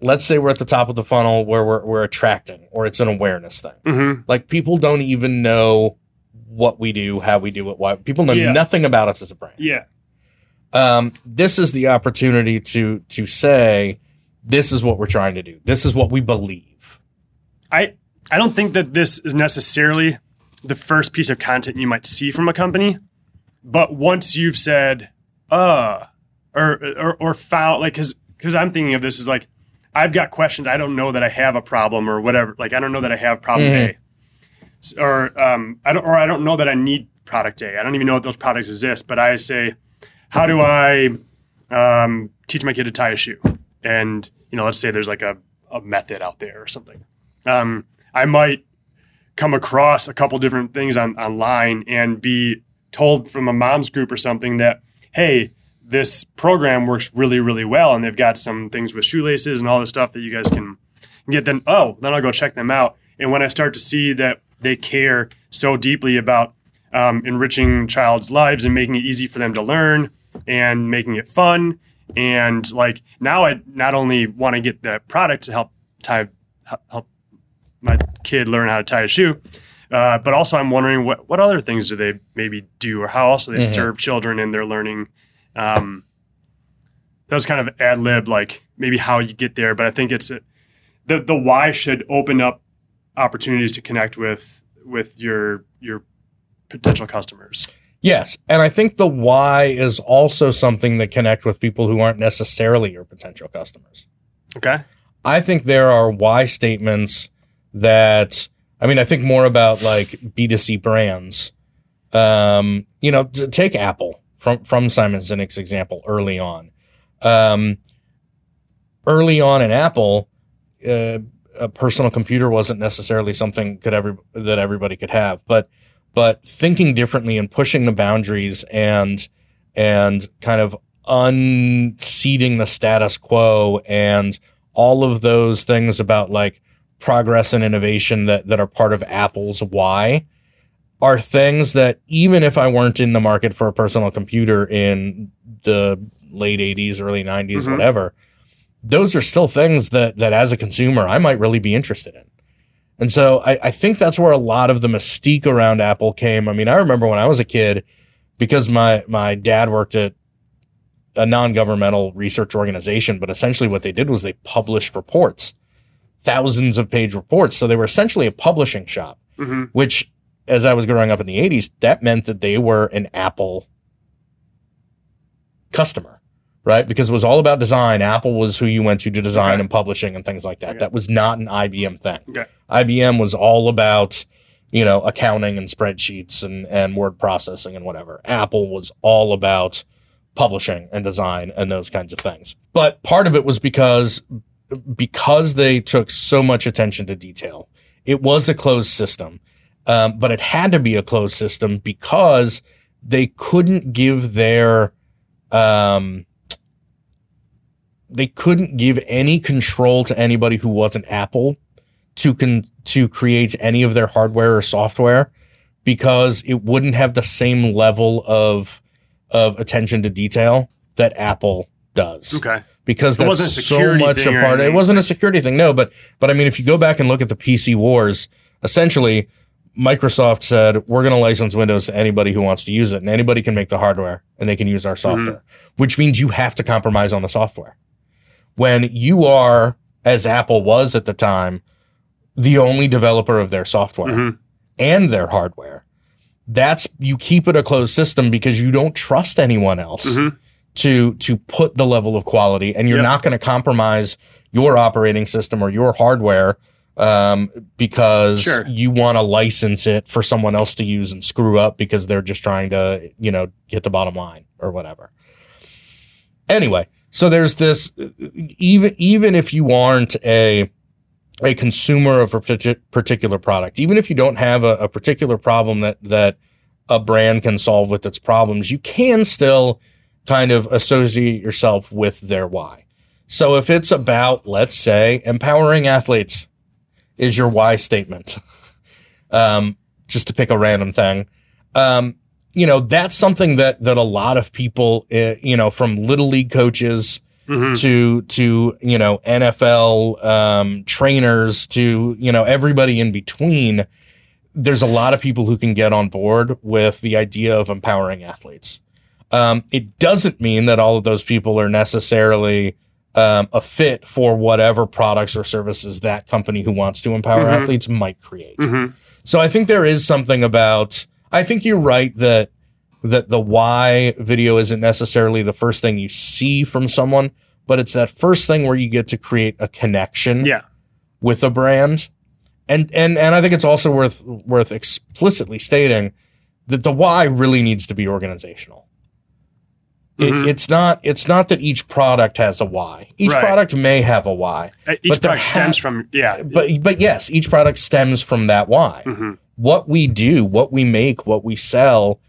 let's say we're at the top of the funnel where we're, we're attracting, or it's an awareness thing. hmm Like people don't even know what we do, how we do it, why. People know Yeah. nothing about us as a brand. Yeah. Um, this is the opportunity to to say, this is what we're trying to do. This is what we believe. I I don't think that this is necessarily the first piece of content you might see from a company, but once you've said, uh, or or, or found like because because I'm thinking of this as like I've got questions. I don't know that I have a problem or whatever. Like I don't know that I have problem Mhm. A, or um I don't or I don't know that I need product A. I don't even know that those products exist. But I say, how do I um, teach my kid to tie a shoe? And you know, let's say there's like a, a method out there or something. Um, I might come across a couple different things on online and be told from a mom's group or something that, hey, this program works really, really well, and they've got some things with shoelaces and all this stuff that you guys can get. Then, oh, then I'll go check them out. And when I start to see that they care so deeply about um, enriching child's lives and making it easy for them to learn and making it fun, and like now, I not only want to get the product to help tie help my kid learn how to tie a shoe. Uh, but also, I'm wondering what, what other things do they maybe do, or how else do they Mhm. serve children in their learning? Um, that was kind of ad lib, like maybe how you get there. But I think it's the the why should open up opportunities to connect with with your your potential customers. Yes, and I think the why is also something that connect with people who aren't necessarily your potential customers. Okay. I think there are why statements that I mean I think more about like B2C brands. Um, you know, take Apple from from Simon Sinek's example early on. Um, early on in Apple, uh, a personal computer wasn't necessarily something could every that everybody could have, but but thinking differently and pushing the boundaries and and kind of unseating the status quo and all of those things about like progress and innovation that that are part of Apple's why are things that even if I weren't in the market for a personal computer in the late 80s early 90s Mhm. whatever those are still things that that as a consumer I might really be interested in and so I, I think that's where a lot of the mystique around Apple came. I mean, I remember when I was a kid, because my my dad worked at a non-governmental research organization, but essentially what they did was they published reports, thousands of page reports. So they were essentially a publishing shop, hmm which as I was growing up in the 80s, that meant that they were an Apple customer, right? Because it was all about design. Apple was who you went to to design Okay. and publishing and things like that. Okay. That was not an IBM thing. Okay. IBM was all about, you know, accounting and spreadsheets and, and word processing and whatever. Apple was all about publishing and design and those kinds of things. But part of it was because because they took so much attention to detail. It was a closed system, um, but it had to be a closed system because they couldn't give their um, they couldn't give any control to anybody who wasn't Apple to con- to create any of their hardware or software because it wouldn't have the same level of of attention to detail that Apple does Okay. because that's wasn't a so much a part. It wasn't a security thing, no. But but I mean, if you go back and look at the PC wars, essentially, Microsoft said we're going to license Windows to anybody who wants to use it, and anybody can make the hardware and they can use our software, which means you have to compromise on the software. When you are, as Apple was at the time, the only developer of their software Mhm. and their hardware, that's you keep it a closed system because you don't trust anyone else Mhm. to to put the level of quality, and you're Yep. not going to compromise your operating system or your hardware um, because Sure. you want to license it for someone else to use and screw up because they're just trying to you know get the bottom line or whatever. Anyway, so there's this even even if you aren't a a consumer of a particular product, even if you don't have a, a particular problem that that a brand can solve with its problems, you can still kind of associate yourself with their why. So if it's about, let's say, empowering athletes is your why statement, um, just to pick a random thing, um, you know, that's something that that a lot of people, uh, you know, from little league coaches Mhm. to to you know NFL um, trainers to you know everybody in between. There's a lot of people who can get on board with the idea of empowering athletes. Um, it doesn't mean that all of those people are necessarily um, a fit for whatever products or services that company who wants to empower Mhm. athletes might create. Mhm. So I think there is something about. I think you're right that that the why video isn't necessarily the first thing you see from someone, but it's that first thing where you get to create a connection Yeah. with a brand. And and and I think it's also worth worth explicitly stating that the why really needs to be organizational. It, Mhm. it's not it's not that each product has a why. Each Right. product may have a why, Uh, Each product stems ha- from yeah. but but yes, each product stems from that why Mhm. what we do, what we make, what we sell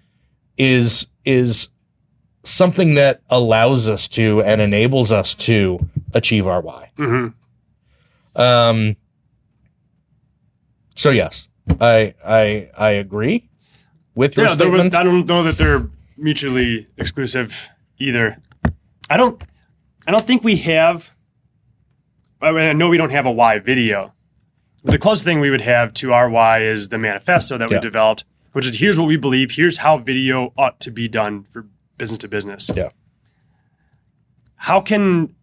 is is something that allows us to and enables us to achieve our why. Mhm. Um so yes, I I I agree with your Yeah, there was, statement. I don't know that they're mutually exclusive either. I don't. I don't think we have. I, mean, I know we don't have a why video. But the closest thing we would have to our why is the manifesto that Yeah. we developed, which is here's what we believe. Here's how video ought to be done for business to business. Yeah. How can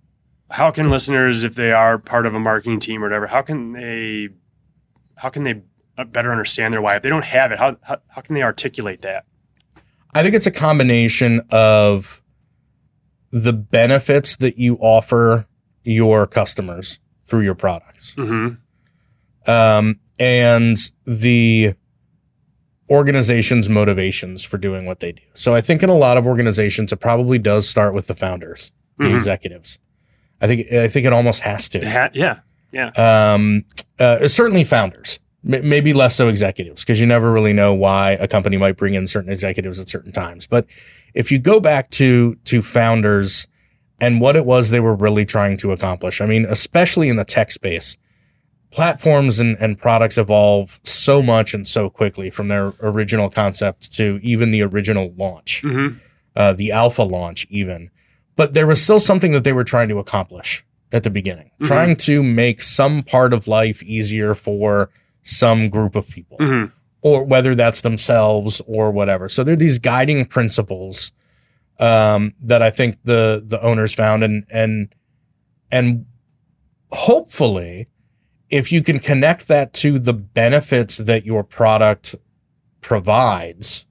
how can listeners, if they are part of a marketing team or whatever, how can they how can they better understand their why? If they don't have it, how how, how can they articulate that? I think it's a combination of the benefits that you offer your customers through your products. Mm-hmm. um, and the organization's motivations for doing what they do. So I think in a lot of organizations, it probably does start with the founders, the Mhm. executives. I think I think it almost has to. Ha- yeah, yeah. Um, uh, certainly founders, M- maybe less so executives, because you never really know why a company might bring in certain executives at certain times. But if you go back to to founders and what it was they were really trying to accomplish, I mean, especially in the tech space, platforms and, and products evolve so much and so quickly from their original concept to even the original launch Mm-hmm. uh, the alpha launch even. But there was still something that they were trying to accomplish at the beginning, Mhm. trying to make some part of life easier for some group of people, Mm-hmm. Or whether that's themselves or whatever. So there are these guiding principles um, that I think the the owners found, and and and hopefully, if you can connect that to the benefits that your product provides,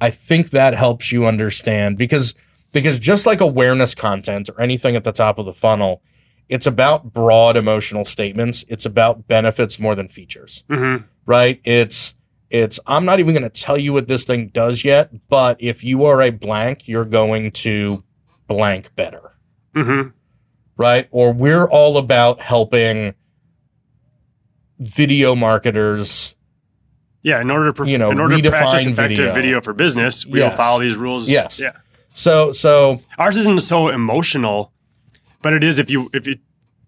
I think that helps you understand because because just like awareness content or anything at the top of the funnel, it's about broad emotional statements. It's about benefits more than features, Mm-hmm. right? It's it's I'm not even going to tell you what this thing does yet, but if you are a blank, you're going to blank better, Mm-hmm. right? Or we're all about helping video marketers Yeah, in order to perf- You know, in order to practice redefine effective video. video. for business, we Yes. will follow these rules. Yes. Yeah. so so Ours isn't so emotional, but it is if you if you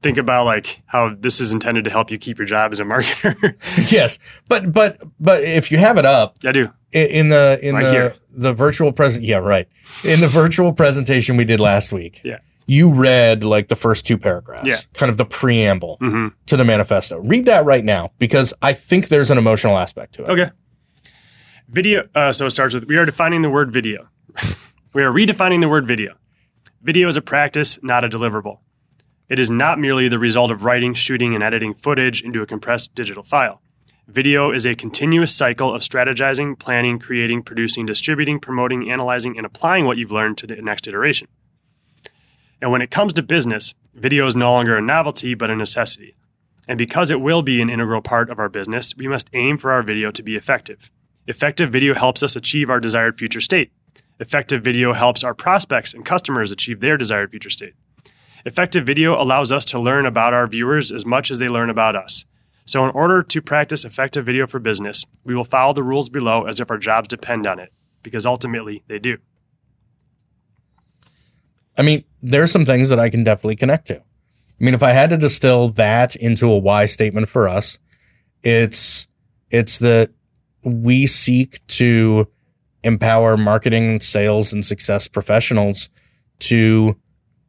think about like how this is intended to help you keep your job as a marketer. yes, but but but if you have it up, I do. in the in Right the here. the virtual present yeah right in the virtual presentation we did last week Yeah. you read like the first two paragraphs, Yeah. kind of the preamble hmm to the manifesto. Read that right now because I think there's an emotional aspect to it. Okay. Video. Uh, so it starts with we are defining the word video. we are redefining the word video. Video is a practice, not a deliverable. It is not merely the result of writing, shooting, and editing footage into a compressed digital file. Video is a continuous cycle of strategizing, planning, creating, producing, distributing, promoting, analyzing, and applying what you've learned to the next iteration. And when it comes to business, video is no longer a novelty, but a necessity. And because it will be an integral part of our business, we must aim for our video to be effective. Effective video helps us achieve our desired future state. Effective video helps our prospects and customers achieve their desired future state. Effective video allows us to learn about our viewers as much as they learn about us. So, in order to practice effective video for business, we will follow the rules below as if our jobs depend on it, because ultimately they do. I mean, there are some things that I can definitely connect to. I mean, if I had to distill that into a why statement for us, it's it's that we seek to empower marketing, sales, and success professionals to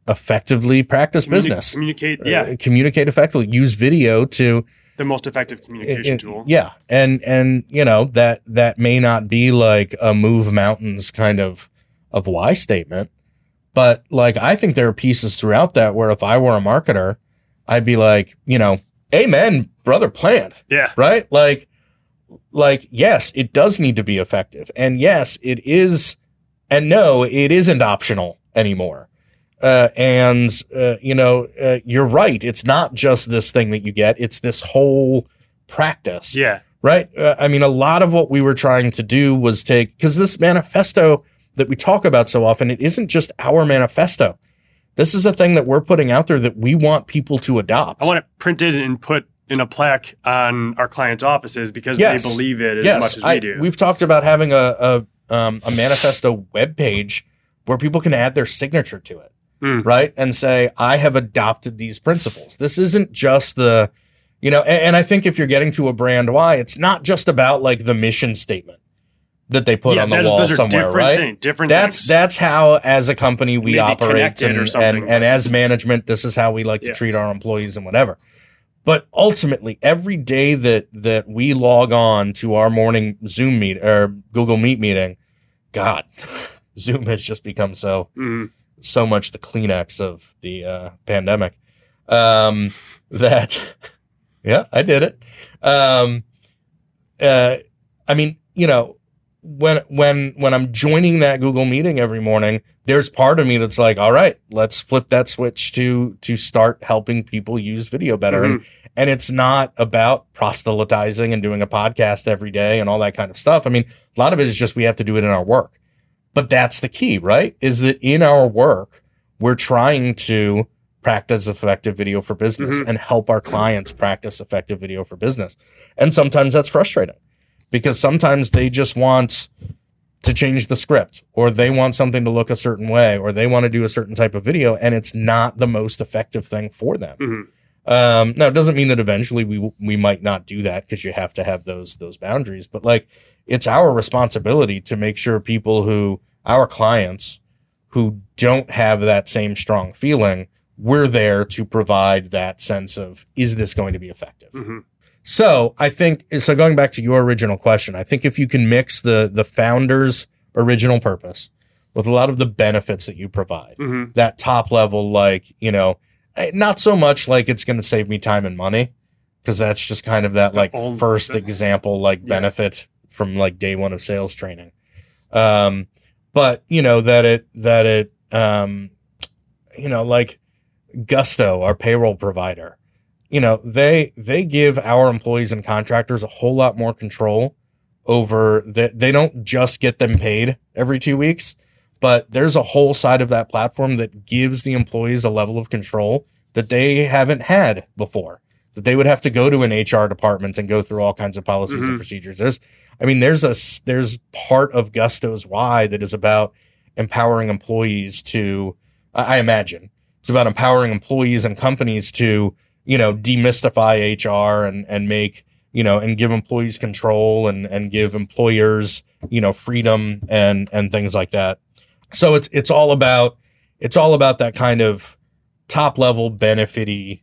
effectively practice Communi- business. Communicate, yeah, Uh, communicate effectively. Use video to the most effective communication it- tool. Yeah, and and you know that that may not be like a move mountains kind of of why statement, but like I think there are pieces throughout that where if I were a marketer, I'd be like, you know, amen, brother, plant. Yeah. right? Like, like yes, it does need to be effective, and yes, it is, and no, it isn't optional anymore. Uh, and uh, you know, uh, you're right. It's not just this thing that you get; it's this whole practice, Yeah. right? Uh, I mean, a lot of what we were trying to do was take because this manifesto that we talk about so often, it isn't just our manifesto. This is a thing that we're putting out there that we want people to adopt. I want it printed and put in a plaque on our clients' offices because Yes. they believe it as yes, much as we do. We've talked about having a a, um, a manifesto webpage where people can add their signature to it, Mm. right, and say, "I have adopted these principles." This isn't just the, you know, and, and I think if you're getting to a brand why, it's not just about like the mission statement that they put yeah, on the wall are somewhere, different right? things. Different That's things. that's how, as a company, we Maybe operate, and, and and as management, this is how we like to treat our employees and whatever. But ultimately, every day that that we log on to our morning Zoom meet or Google Meet meeting, God, Zoom has just become so Mhm. So much the Kleenex of the uh, pandemic. Um, that, yeah, I did it. Um, uh, I mean, you know, when when when I'm joining that Google meeting every morning, there's part of me that's like, all right, let's flip that switch to to start helping people use video better. And and it's not about proselytizing and doing a podcast every day and all that kind of stuff. I mean, a lot of it is just we have to do it in our work. But that's the key, right? Is that in our work, we're trying to practice effective video for business Mhm. and help our clients practice effective video for business. And sometimes that's frustrating because sometimes they just want to change the script or they want something to look a certain way or they want to do a certain type of video and it's not the most effective thing for them. Mhm. Um, now it doesn't mean that eventually we we might not do that because you have to have those those boundaries, but like it's our responsibility to make sure people who our clients who don't have that same strong feeling, we're there to provide that sense of is this going to be effective? Mhm. So I think so. Going back to your original question, I think if you can mix the the founder's original purpose with a lot of the benefits that you provide, Mhm. that top level, like you know, eh, not so much like it's going to save me time and money, because that's just kind of that like old- first example, like Yeah. benefit from like day one of sales training. Um, but you know that it that it um, you know like Gusto, our payroll provider you know they they give our employees and contractors a whole lot more control over that they don't just get them paid every two weeks but there's a whole side of that platform that gives the employees a level of control that they haven't had before that they would have to go to an hr department and go through all kinds of policies and Mhm. procedures there's i mean there's a there's part of gusto's why that is about empowering employees to i I imagine it's about empowering employees and companies to you know, demystify HR and and make you know and give employees control and and give employers you know freedom and and things like that. So it's it's all about it's all about that kind of top level benefity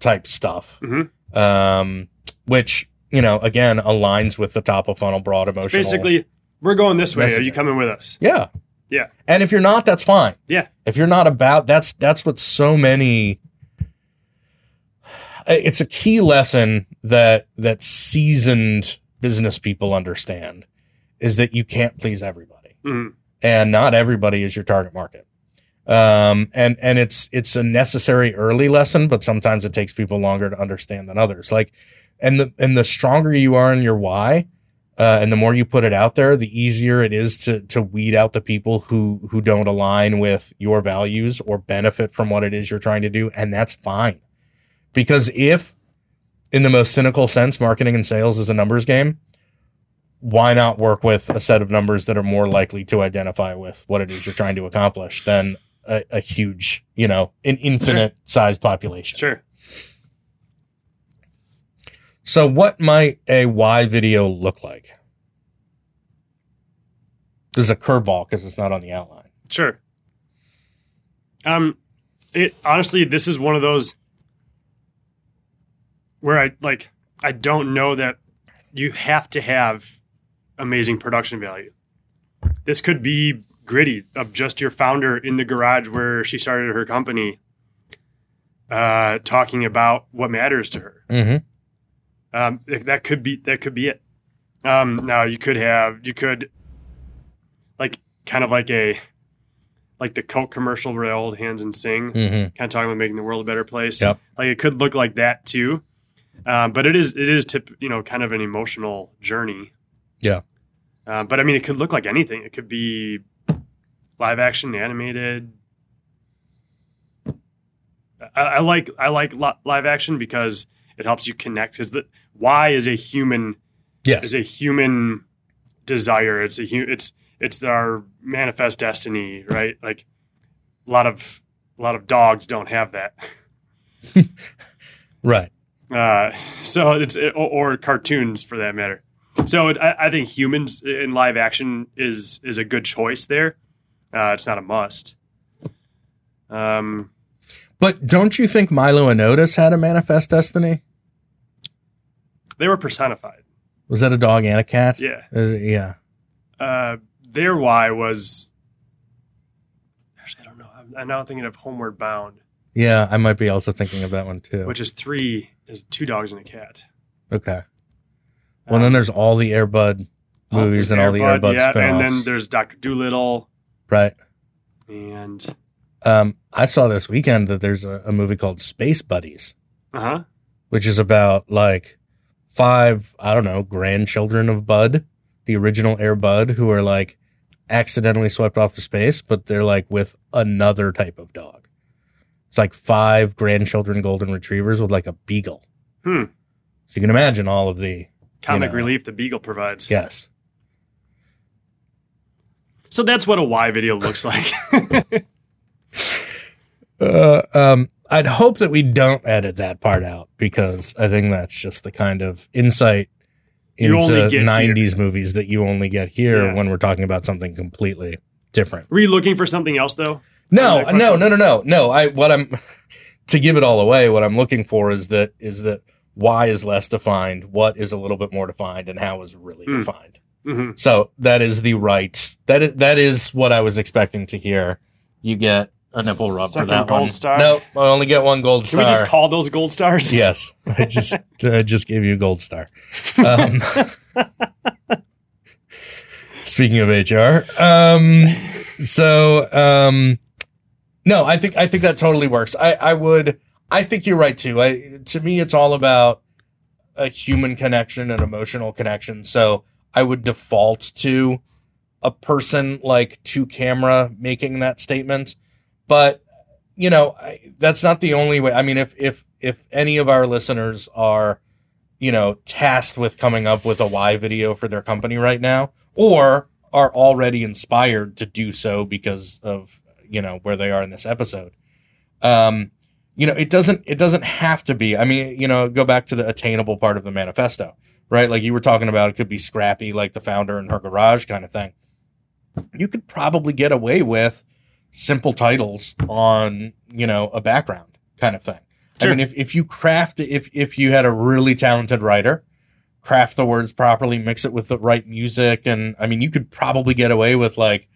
type stuff. Mhm. Um, which, you know, again, aligns with the top of funnel broad emotional. It's basically, we're going this way. Are you coming with us? Yeah. Yeah. And if you're not, that's fine. Yeah. If you're not about that's that's what so many it's a key lesson that that seasoned business people understand is that you can't please everybody. Mhm. And not everybody is your target market. Um and and it's it's a necessary early lesson, but sometimes it takes people longer to understand than others. Like and the and the stronger you are in your why, uh, and the more you put it out there, the easier it is to to weed out the people who who don't align with your values or benefit from what it is you're trying to do, and that's fine. Because if, in the most cynical sense, marketing and sales is a numbers game, why not work with a set of numbers that are more likely to identify with what it is you're trying to accomplish than a, a huge, you know, an infinite sized population? Sure. So, what might a why video look like? This is a curveball because it's not on the outline. Sure. Um, it honestly, this is one of those where I like. I don't know that you have to have amazing production value. This could be gritty of just your founder in the garage where she started her company, uh, talking about what matters to her. Mm-hmm. Um, that could be that could be it. Um, now you could have you could like kind of like a like the Coke commercial where they hold hands and sing, Mm-hmm. kind of talking about making the world a better place. Yep. Like it could look like that too, um, but it is it is tip you know kind of an emotional journey. Yeah. Uh, but I mean, it could look like anything. It could be live action, animated. I, I like I like li- live action because it helps you connect. Because the why is a human Yes. is a human desire. It's a hu- it's it's our manifest destiny, right? Like a lot of a lot of dogs don't have that. Right. Uh, so it's or, or cartoons for that matter. So it, I, I think humans in live action is is a good choice there. Uh, it's not a must. Um, But don't you think Milo and Otis had a manifest destiny? they were personified. Was that a dog and a cat? Yeah. Is it- yeah. Uh, their why was. Actually, I don't know. I'm, I'm now thinking of Homeward Bound, Yeah, I might be also thinking of that one too. which is three is two dogs and a cat. okay. Well, then there's all the Air Bud movies and all the Air Bud yeah, spin-offs. and then there's Doctor Dolittle right. and Um, I saw this weekend that there's a, a movie called Space Buddies, uh huh. which is about like five, I don't know, grandchildren of Bud, the original Air Bud, who are like accidentally swept off the space, but they're like with another type of dog. It's like five grandchildren golden retrievers with like a beagle. Hmm. So you can imagine all of the Comic know. relief the Beagle provides. yes. So that's what a why video looks like. Uh, um, I'd hope that we don't edit that part out because I think that's just the kind of insight into get 90s movies that you only get here Yeah. when we're talking about something completely different. Were you looking for something else though? No, no, no, no, no, no. I what I'm to give it all away. What I'm looking for is that is that why is less defined, what is a little bit more defined, and how is really Hmm. defined. Hmm So that is the right. That is that is what I was expecting to hear. You get a nipple rub Second for that gold one. star? No, I only get one gold Can star. Can we just call those gold stars? Yes, I just I just gave you a gold star. Um, speaking of HR, um, so um, no, I think I think that totally works. I I would I think you're right too. I to me it's all about a human connection and emotional connection. So I would default to a person like to camera making that statement, but you know I, that's not the only way. I mean, if if if any of our listeners are you know tasked with coming up with a why video for their company right now, or are already inspired to do so because of you know where they are in this episode, um, you know it doesn't it doesn't have to be. I mean, you know, go back to the attainable part of the manifesto, right? Like you were talking about, it could be scrappy, like the founder in her garage kind of thing. You could probably get away with simple titles on you know a background kind of thing. Sure. I mean, if if you craft if if you had a really talented writer, craft the words properly, mix it with the right music, and I mean, you could probably get away with like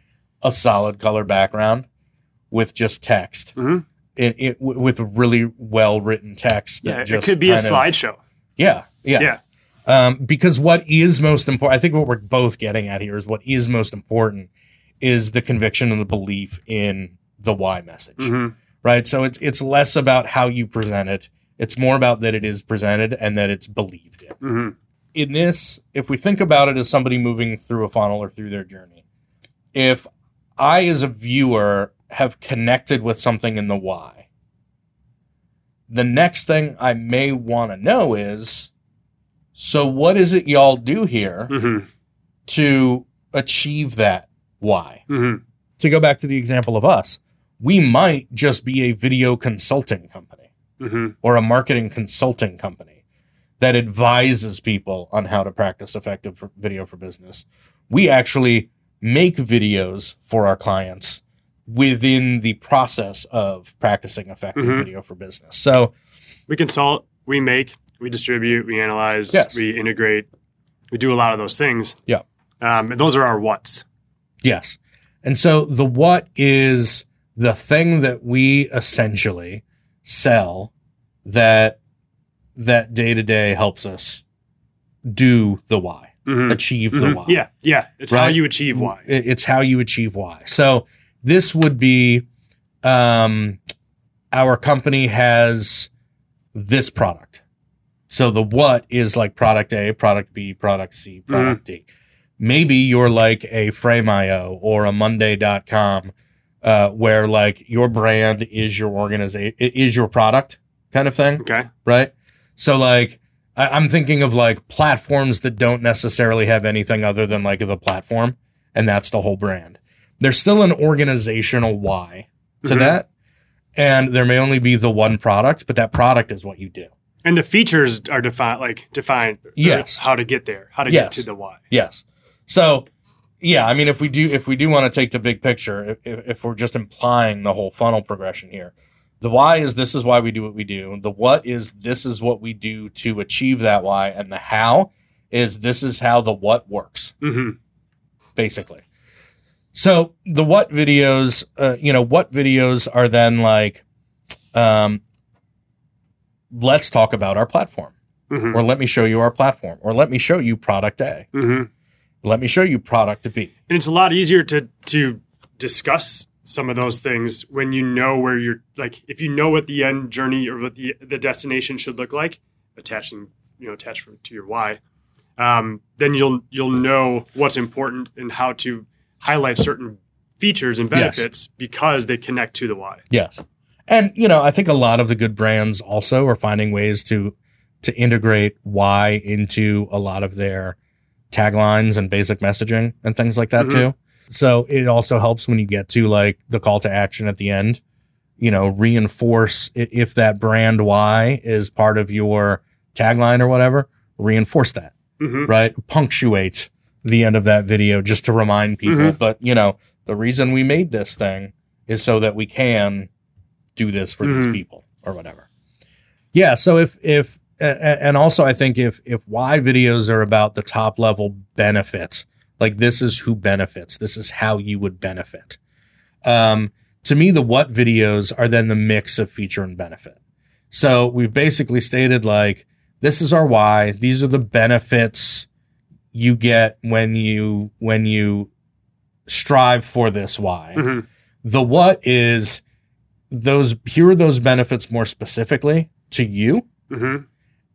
a solid color background with just text. Mhm. It, it with really well written text. Yeah, it could be a of- slideshow. yeah, yeah. Yeah. Um, because what is most important, I think what we're both getting at here is what is most important is the conviction and the belief in the why message, Mhm. right? So it's it's less about how you present it; it's more about that it is presented and that it's believed in. Mhm. In this, if we think about it as somebody moving through a funnel or through their journey, if I, as a viewer, have connected with something in the why, the next thing I may want to know is so what is it y'all do here Mhm. to achieve that why? Mhm. To go back to the example of us, we might just be a video consulting company Mhm. or a marketing consulting company that advises people on how to practice effective video for business. We actually make videos for our clients within the process of practicing effective Mhm. video for business. So, We consult, we make, we distribute, we analyze, Yes. we integrate. We do a lot of those things. Yeah. Um, and those are our whats. yes. And so the what is the thing that we essentially sell that that day to day helps us do the why, Mhm. achieve the Mhm. why. Yeah, yeah. It's how you achieve why. It's how you achieve why. So this would be um, our company has this product. So the what is like product A, product B, product C, product D. Maybe you're like a Frame.io or a Monday.com uh, where like your brand is your organization, is your product kind of thing Okay. right? So like I, I'm thinking of like platforms that don't necessarily have anything other than like the platform, and that's the whole brand. There's still an organizational why to Mhm. that, and there may only be the one product, but that product is what you do. And the features are defined, like defined. uh, Yes. How to get there, how to Yes. get to the why. Yes. So yeah, I mean, if we do if we do want to take the big picture, if, if we're just implying the whole funnel progression here, the why is this is why we do what we do. The what is this is what we do to achieve that why, and the how is this is how the what works hmm basically. So the what videos, uh, you know, what videos are then like, um, let's talk about our platform, hmm or let me show you our platform, or let me show you product A, hmm let me show you product B. And it's a lot easier to to discuss some of those things when you know where you're like if you know what the end journey or what the the destination should look like, attaching you know attached from, to your why, um, then you'll you'll know what's important and how to highlight certain features and Yes. benefits because they connect to the why. Yes. And you know, I think a lot of the good brands also are finding ways to to integrate why into a lot of their taglines and basic messaging and things like that Mhm. too. So it also helps when you get to like the call to action at the end, you know, reinforce if that brand why is part of your tagline or whatever, reinforce that, hmm right? Punctuate the end of that video just to remind people. Mhm. But, you know, the reason we made this thing is so that we can do this for these Mhm. people or whatever. Yeah. So if, if, and also I think if, if why videos are about the top level benefit, like this is who benefits, this is how you would benefit. Um, to me, the what videos are then the mix of feature and benefit. So we've basically stated like, this is our why. These are the benefits you get when you, when you strive for this why. hmm The what is those, here are those benefits more specifically to you. hmm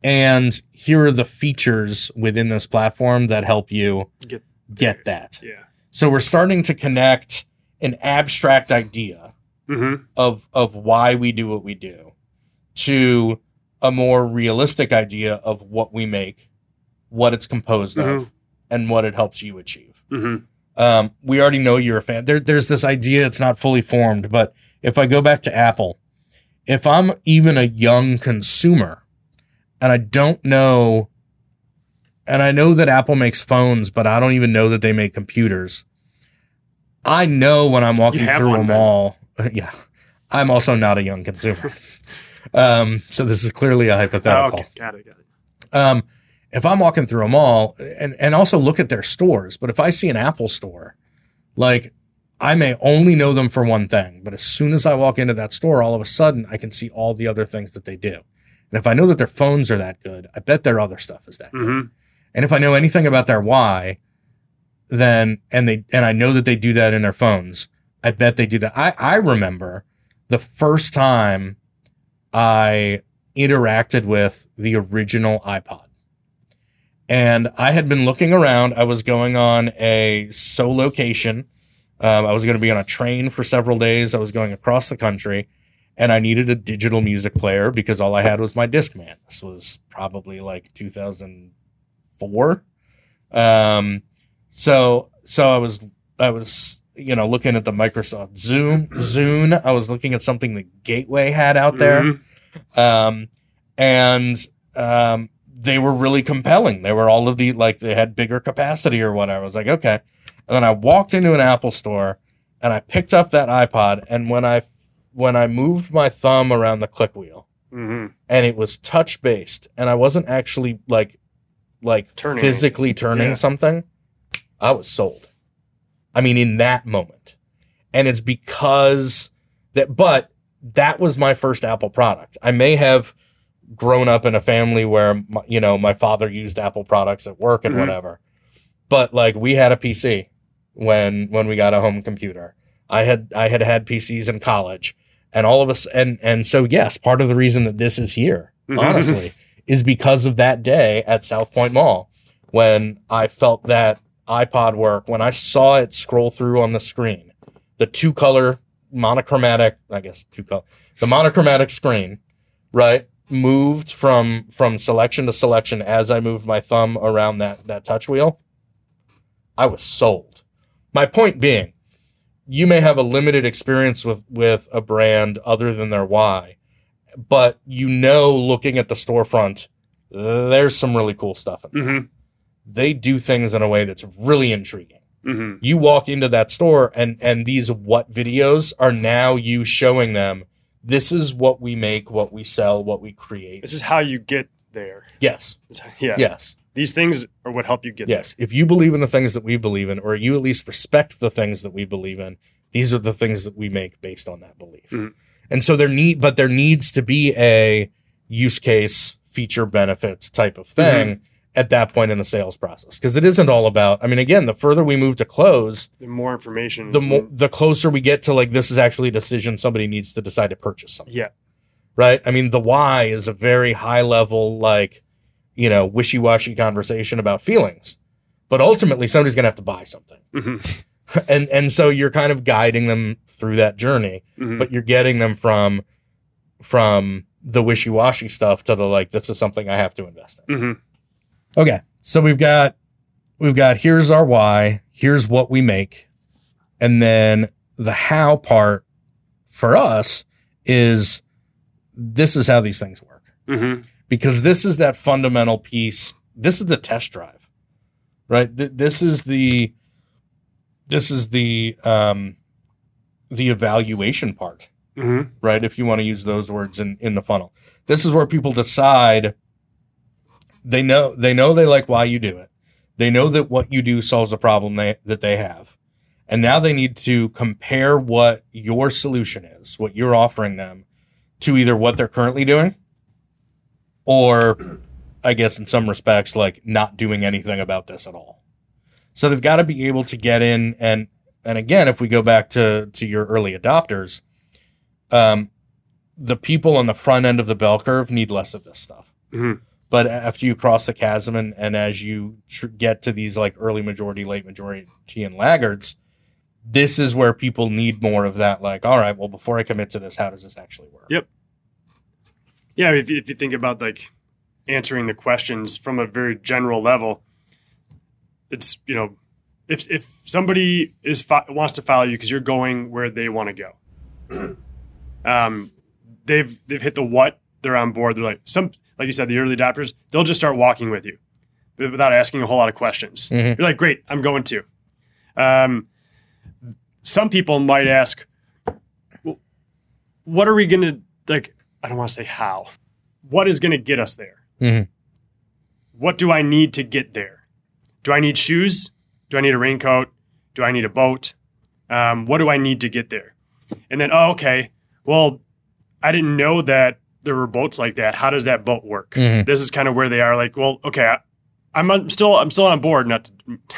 And here are the features within this platform that help you Get get that. yeah. So we're starting to connect an abstract idea hmm of of why we do what we do to a more realistic idea of what we make, what it's composed of, and what it helps you achieve. hmm Um, we already know you're a fan. There, there's this idea, it's not fully formed, but if I go back to Apple, if I'm even a young consumer and I don't know, and I know that Apple makes phones, but I don't even know that they make computers. I know when I'm walking through a mall. Yeah, I'm also not a young consumer. um, so this is clearly a Oh, hypothetical. okay, got it, got it. Um, if I'm walking through a mall and, and also look at their stores, but if I see an Apple store, like I may only know them for one thing, but as soon as I walk into that store, all of a sudden I can see all the other things that they do. And if I know that their phones are that good, I bet their other stuff is that good. hmm And if I know anything about their why, then and they and I know that they do that in their phones, I bet they do that. I I remember the first time I interacted with the original iPod. And I had been looking around. I was going on a solocation. Um, I was going to be on a train for several days. I was going across the country and I needed a digital music player because all I had was my Discman. This was probably like 2004. Um, so so I was I was you know looking at the Microsoft Zoom Zune. I was looking at something that Gateway had out there, Mhm. um, and um, they were really compelling. They were all of the like they had bigger capacity or whatever. I was like okay, and then I walked into an Apple store and I picked up that iPod, and when I when I moved my thumb around the click wheel Mhm. and it was touch based and I wasn't actually like like Turning physically turning Yeah. something, I was sold. I mean in that moment. And it's because that but that was my first Apple product. I may have grown up in a family where my, you know my father used Apple products at work and Mhm. whatever. But like we had a PC when when we got a home computer. I had I had had PCs in college and all of us and and so yes, part of the reason that this is here, Mhm. honestly, is because of that day at South Point Mall when I felt that iPod work, when I saw it scroll through on the screen, the two color monochromatic, I guess two color, the monochromatic screen, right, moved from from selection to selection as I moved my thumb around that that touch wheel. I was sold. My point being, you may have a limited experience with with a brand other than their why, but you know, looking at the storefront, there's some really cool stuff in there. Mhm. They do things in a way that's really intriguing. Mhm. You walk into that store, and and these what videos are now you showing them. This is what we make, what we sell, what we create. This is how you get there. Yes, yeah. yes. These things are what help you get Yes. If you believe in the things that we believe in, or you at least respect the things that we believe in, these are the things that we make based on that belief. Mhm. And so there need, but there needs to be a use case, feature benefit type of thing at that point in the sales process. Cause it isn't all about, I mean, again, the further we move to close. The more information. the more, the closer we get to like, this is actually a decision somebody needs to decide to purchase something Yeah. right? I mean, the why is a very high level, like, you know, wishy washy conversation about feelings. But ultimately, somebody's going to have to buy something. Mhm. And, and so you're kind of guiding them through that journey, Mhm. but you're getting them from, from the wishy washy stuff to the like, this is something I have to invest in. Mhm. Okay. So we've got, we've got, here's our why, here's what we make. And then the how part for us is this is how these things work Mhm. Because this is that fundamental piece. This is the test drive, right? Th- this is the this is the um, the evaluation part, Mhm. right? If you want to use those words in in the funnel, this is where people decide. They know they know they like why you do it. They know that what you do solves a problem they, that they have, and now they need to compare what your solution is, what you're offering them, to either what they're currently doing or I guess in some respects, like not doing anything about this at all. So they've got to be able to get in and and again, if we go back to to your early adopters, um, the people on the front end of the bell curve need less of this stuff. Mhm. But after you cross the chasm and, and as you tr- get to these like early majority, late majority, and laggards, this is where people need more of that. Like, all right, well, before I commit to this, how does this actually work? Yep. Yeah, if you, if you think about like answering the questions from a very general level, it's you know, if if somebody is fo- wants to follow you because you're going where they want to go, um, they've they've hit the what, they're on board. They're like some like you said, the early adopters, they'll just start walking with you without asking a whole lot of questions. Mhm. You're like, great, I'm going to. Um, some people might ask, "Well, what are we going to, like, I don't want to say how. What is going to get us there? Mhm. What do I need to get there? Do I need shoes? Do I need a raincoat? Do I need a boat? Um, what do I need to get there? And then, oh, okay. Well, I didn't know that there were boats like that. How does that boat work? Mhm. This is kind of where they are. Like, well, okay, I, I'm on, still I'm still on board. Not to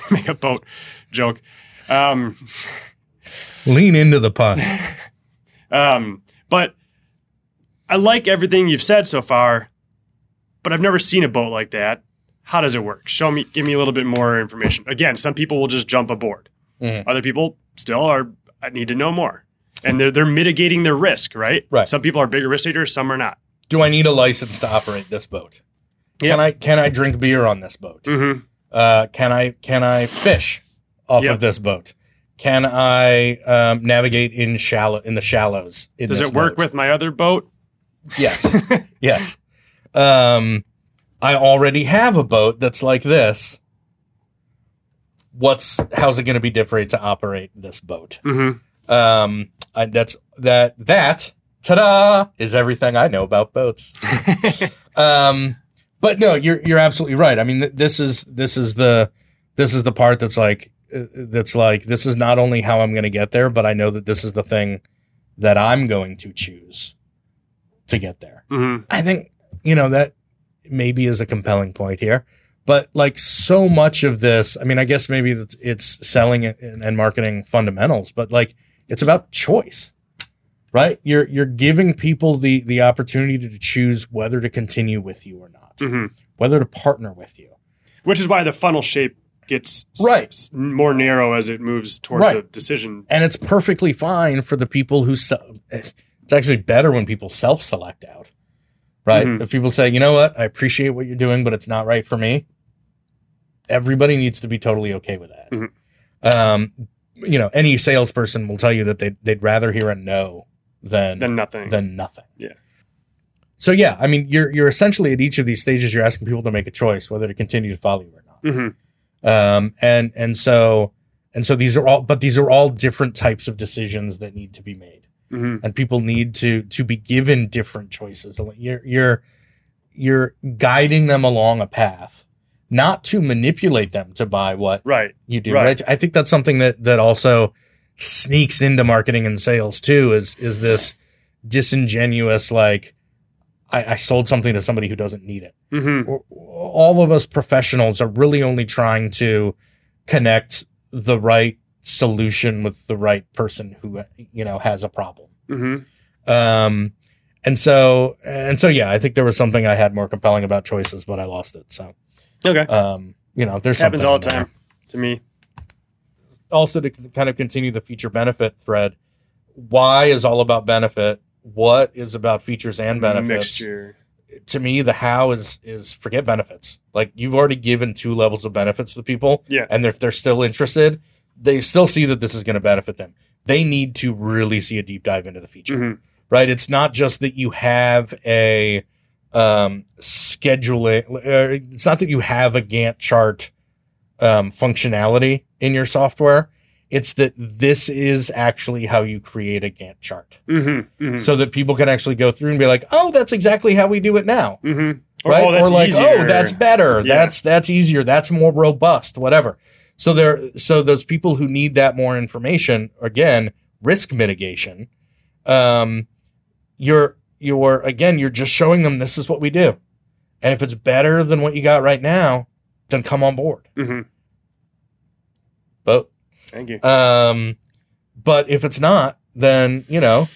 make a boat joke. Um, Lean into the pun. um, but I like everything you've said so far, but I've never seen a boat like that. How does it work? Show me, give me a little bit more information. Again, some people will just jump aboard. Mhm. Other people still are. I need to know more, and they're they're mitigating their risk, right? Right. Some people are bigger risk takers, some are not. Do I need a license to operate this boat? Yep. Can I can I drink beer on this boat? Mm-hmm. Uh, can I can I fish off Yep. of this boat? Can I um, navigate in shallow in the shallows? In Does it work boat? with my other boat? Yes, yes. Um, I already have a boat that's like this. What's how's it going to be different to operate this boat? Mm-hmm. Um, I, that's that that ta-da is everything I know about boats. um, but no, you're you're absolutely right. I mean, th- this is this is the this is the part that's like uh, that's like this is not only how I'm going to get there, but I know that this is the thing that I'm going to choose to get there. Mm-hmm. I think you know that maybe is a compelling point here, but like so much of this, I mean, I guess maybe it's, it's selling and marketing fundamentals, but like it's about choice, right? You're you're giving people the the opportunity to choose whether to continue with you or not, Mm-hmm. whether to partner with you. Which is why the funnel shape gets Right. s- more narrow as it moves toward Right. the decision. and it's perfectly fine for the people who se- it's actually better when people self-select out right Mhm. if people say you know what i appreciate what you're doing but it's not right for me everybody needs to be totally okay with that Mhm. um you know any salesperson will tell you that they'd, they'd rather hear a no than Then nothing. than nothing Yeah. so yeah i mean you're you're essentially at each of these stages you're asking people to make a choice whether to continue to follow you or not Mhm. um, and and so and so these are all but these are all different types of decisions that need to be made Mhm. and people need to to be given different choices you're you're you're guiding them along a path not to manipulate them to buy what Right. you do Right. right. i think that's something that that also sneaks into marketing and sales too is is this disingenuous like I, I sold something to somebody who doesn't need it Mm-hmm. all of us professionals are really only trying to connect the right solution with the right person who you know has a problem Mm-hmm. um and so and so yeah i think there was something i had more compelling about choices but i lost it so Okay. um you know there's Happens something all in the there. time to me. also to kind of continue the feature benefit thread why is all about benefit what is about features and benefits Mixture. to me the how is is forget benefits like you've already given two levels of benefits to people Yeah. and if they're still interested they still see that this is going to benefit them they need to really see a deep dive into the feature Mhm. right it's not just that you have a um scheduling uh, it's not that you have a gantt chart um functionality in your software it's that this is actually how you create a gantt chart Mhm. Mhm. so that people can actually go through and be like oh that's exactly how we do it now Mhm. Or, right? oh, that's or like, easier. oh, that's better. Yeah. That's that's easier. That's more robust. Whatever. So there, so those people who need that more information, again, risk mitigation. Um, you're you're again, you're just showing them this is what we do, and if it's better than what you got right now, then come on board. Mhm. But Thank you. um, but if it's not, then you know,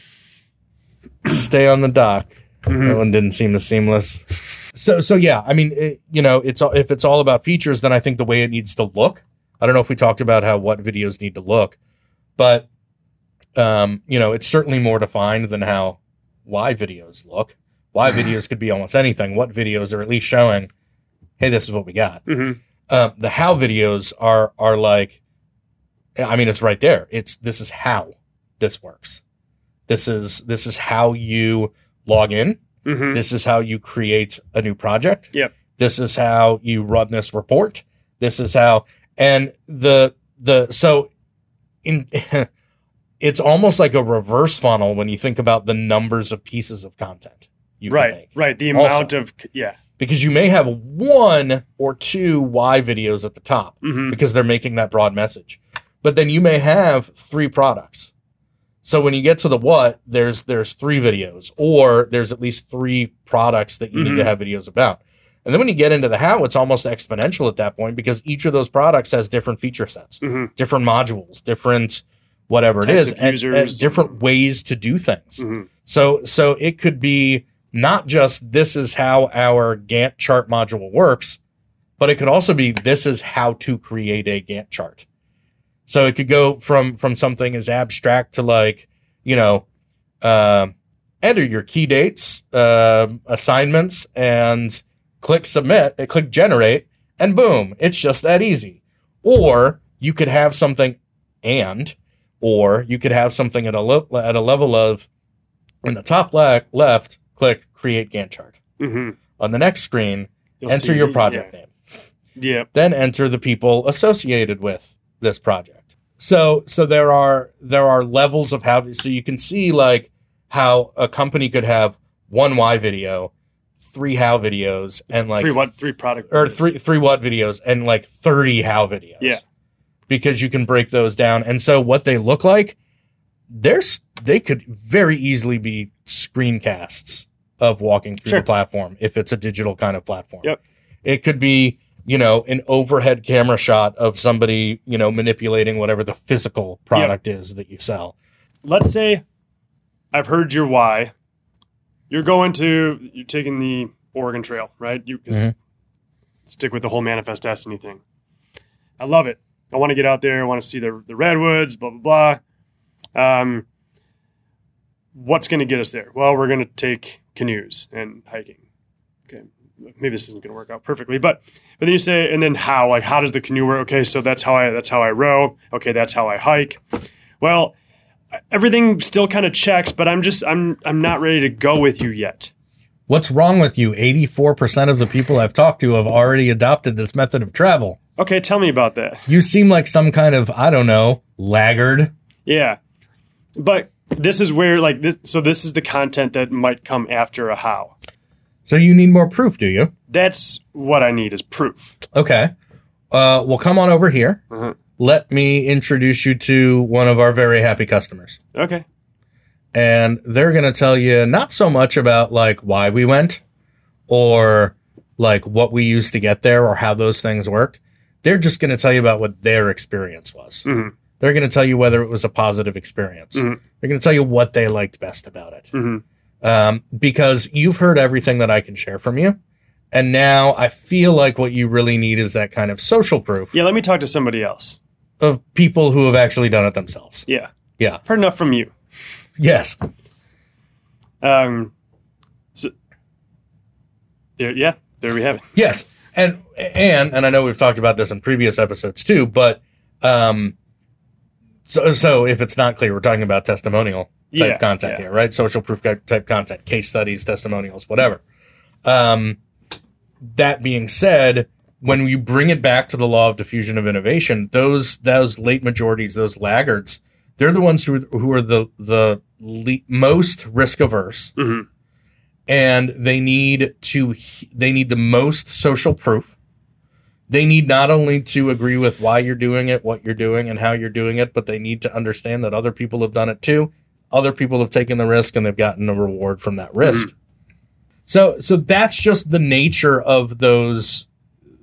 stay on the dock. Mhm. That one didn't seem as seamless. So so yeah, I mean, it, you know, it's if it's all about features, then I think the way it needs to look. I don't know if we talked about how what videos need to look, but um, you know, it's certainly more defined than how why videos look. Why videos could be almost anything. What videos are at least showing, hey, this is what we got. Mhm. Um, the how videos are are like, I mean, it's right there. It's this is how this works. This is this is how you log in. Mhm. This is how you create a new project. Yep. This is how you run this report. This is how and the the so in it's almost like a reverse funnel when you think about the numbers of pieces of content Right, make. right. The Also- amount of yeah. Because you may have one or two why videos at the top Mhm. because they're making that broad message. But then you may have three products. So when you get to the what, there's there's three videos, or there's at least three products that you need to Mhm. have videos about. And then when you get into the how, it's almost exponential at that point because each of those products has different feature sets, Mhm. different modules, different whatever it Types is, of and, and different ways to do things. Mhm. So so it could be not just this is how our Gantt chart module works, but it could also be this is how to create a Gantt chart. So it could go from from something as abstract to like, you know, um enter your key dates, um assignments, and click submit, click generate, and boom, it's just that easy. Or you could have something and, or you could have something at a lo- at a level of in the top le- left, click create Gantt chart. Mhm. On the next screen, You'll enter your project name Yeah. yeah. then enter the people associated with this project. So so there are there are levels of how so you can see like how a company could have one why video, three how videos, and like three what? Three product or three three what videos and like 30 how videos. Yeah. Because you can break those down. And so what they look like, there's they could very easily be screencasts of walking through Sure. the platform if it's a digital kind of platform. Yep. It could be, you know, an overhead camera shot of somebody, you know, manipulating whatever the physical product is that you sell. let's say I've heard your why. You're going to you're taking the Oregon Trail, right? You Mhm. stick with the whole Manifest Destiny thing. I love it. I want to get out there. I want to see the the redwoods. Blah blah blah. Um, what's going to get us there? Well, we're going to take canoes and hiking. Okay, maybe this isn't going to work out perfectly, but but then you say, and then how? Like, how does the canoe work? Okay, so that's how I that's how I row. Okay, that's how I hike. Well, everything still kind of checks, but I'm just I'm I'm not ready to go with you yet. What's wrong with you? 84% of the people I've talked to have already adopted this method of travel. Okay, tell me about that. You seem like some kind of, I don't know, laggard. Yeah. But this is where like this so this is the content that might come after a how. So you need more proof, do you? That's what I need is proof. Okay. Uh, well, come on over here. Mhm. Let me introduce you to one of our very happy customers. Okay. And they're going to tell you not so much about like why we went or like what we used to get there or how those things worked. They're just going to tell you about what their experience was. Mhm. They're going to tell you whether it was a positive experience. Mhm. They're going to tell you what they liked best about it. Mhm. um, because you've heard everything that I can share from you. And now I feel like what you really need is that kind of social proof Yeah, let me talk to somebody else. Of people who have actually done it themselves. Yeah. Yeah. Heard enough from you. Yes. Um so there yeah, there we have it. Yes. And and and I know we've talked about this in previous episodes too, but um so so if it's not clear, we're talking about testimonial type Yeah, content yeah. here, right? Social proof type content, case studies, testimonials, whatever. Um that being said, when you bring it back to the law of diffusion of innovation, those those late majorities, those laggards, they're the ones who who are the the le- most risk averse, Mhm. and they need to they need the most social proof. They need not only to agree with why you're doing it, what you're doing, and how you're doing it, but they need to understand that other people have done it too. Other people have taken the risk and they've gotten a reward from that risk. So so that's just the nature of those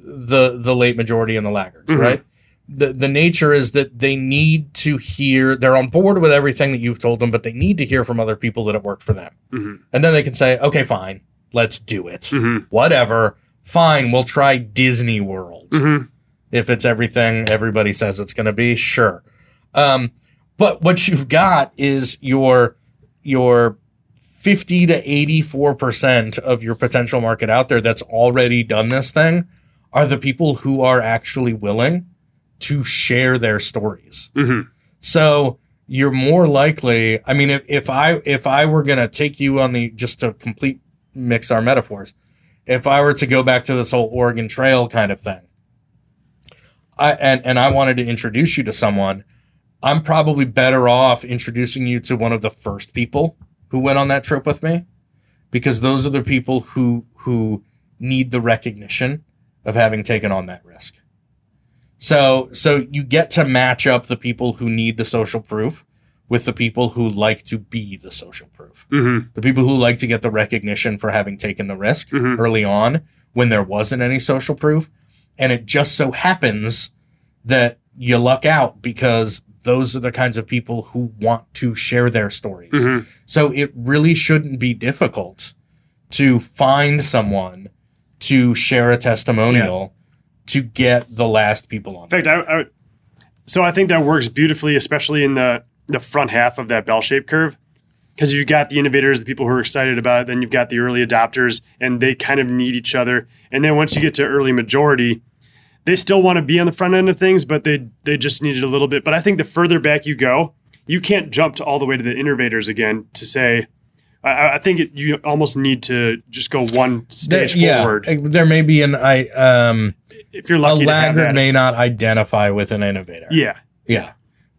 the the late majority and the laggards, Mhm. right? The the nature is that they need to hear they're on board with everything that you've told them, but they need to hear from other people that it worked for them. Mhm. And then they can say, "Okay, fine. Let's do it. Mhm. Whatever. Fine, we'll try Disney World." Mhm. if it's everything everybody says it's going to be sure um, but what you've got is your your 50 to 84 percent of your potential market out there that's already done this thing are the people who are actually willing to share their stories Mhm. so you're more likely i mean if, if i if i were going to take you on the just to complete mix our metaphors if i were to go back to this whole oregon trail kind of thing I, and and I wanted to introduce you to someone, I'm probably better off introducing you to one of the first people who went on that trip with me because those are the people who who need the recognition of having taken on that risk. So so you get to match up the people who need the social proof with the people who like to be the social proof. Mm-hmm. The people who like to get the recognition for having taken the risk Mhm. early on when there wasn't any social proof. And it just so happens that you luck out because those are the kinds of people who want to share their stories. Mhm. So it really shouldn't be difficult to find someone to share a testimonial to get the last people on. In fact, I, I so I think that works beautifully, especially in the the front half of that bell-shaped curve, because you've got the innovators, the people who are excited about it, then you've got the early adopters, and they kind of need each other. And then once you get to early majority, they still want to be on the front end of things, but they they just need it a little bit. But I think the further back you go, you can't jump to all the way to the innovators again to say. I, I think it, you almost need to just go one There- stage yeah, forward. there may be an I um If you're a lucky, to have laggard may not identify with an innovator. yeah, Yeah.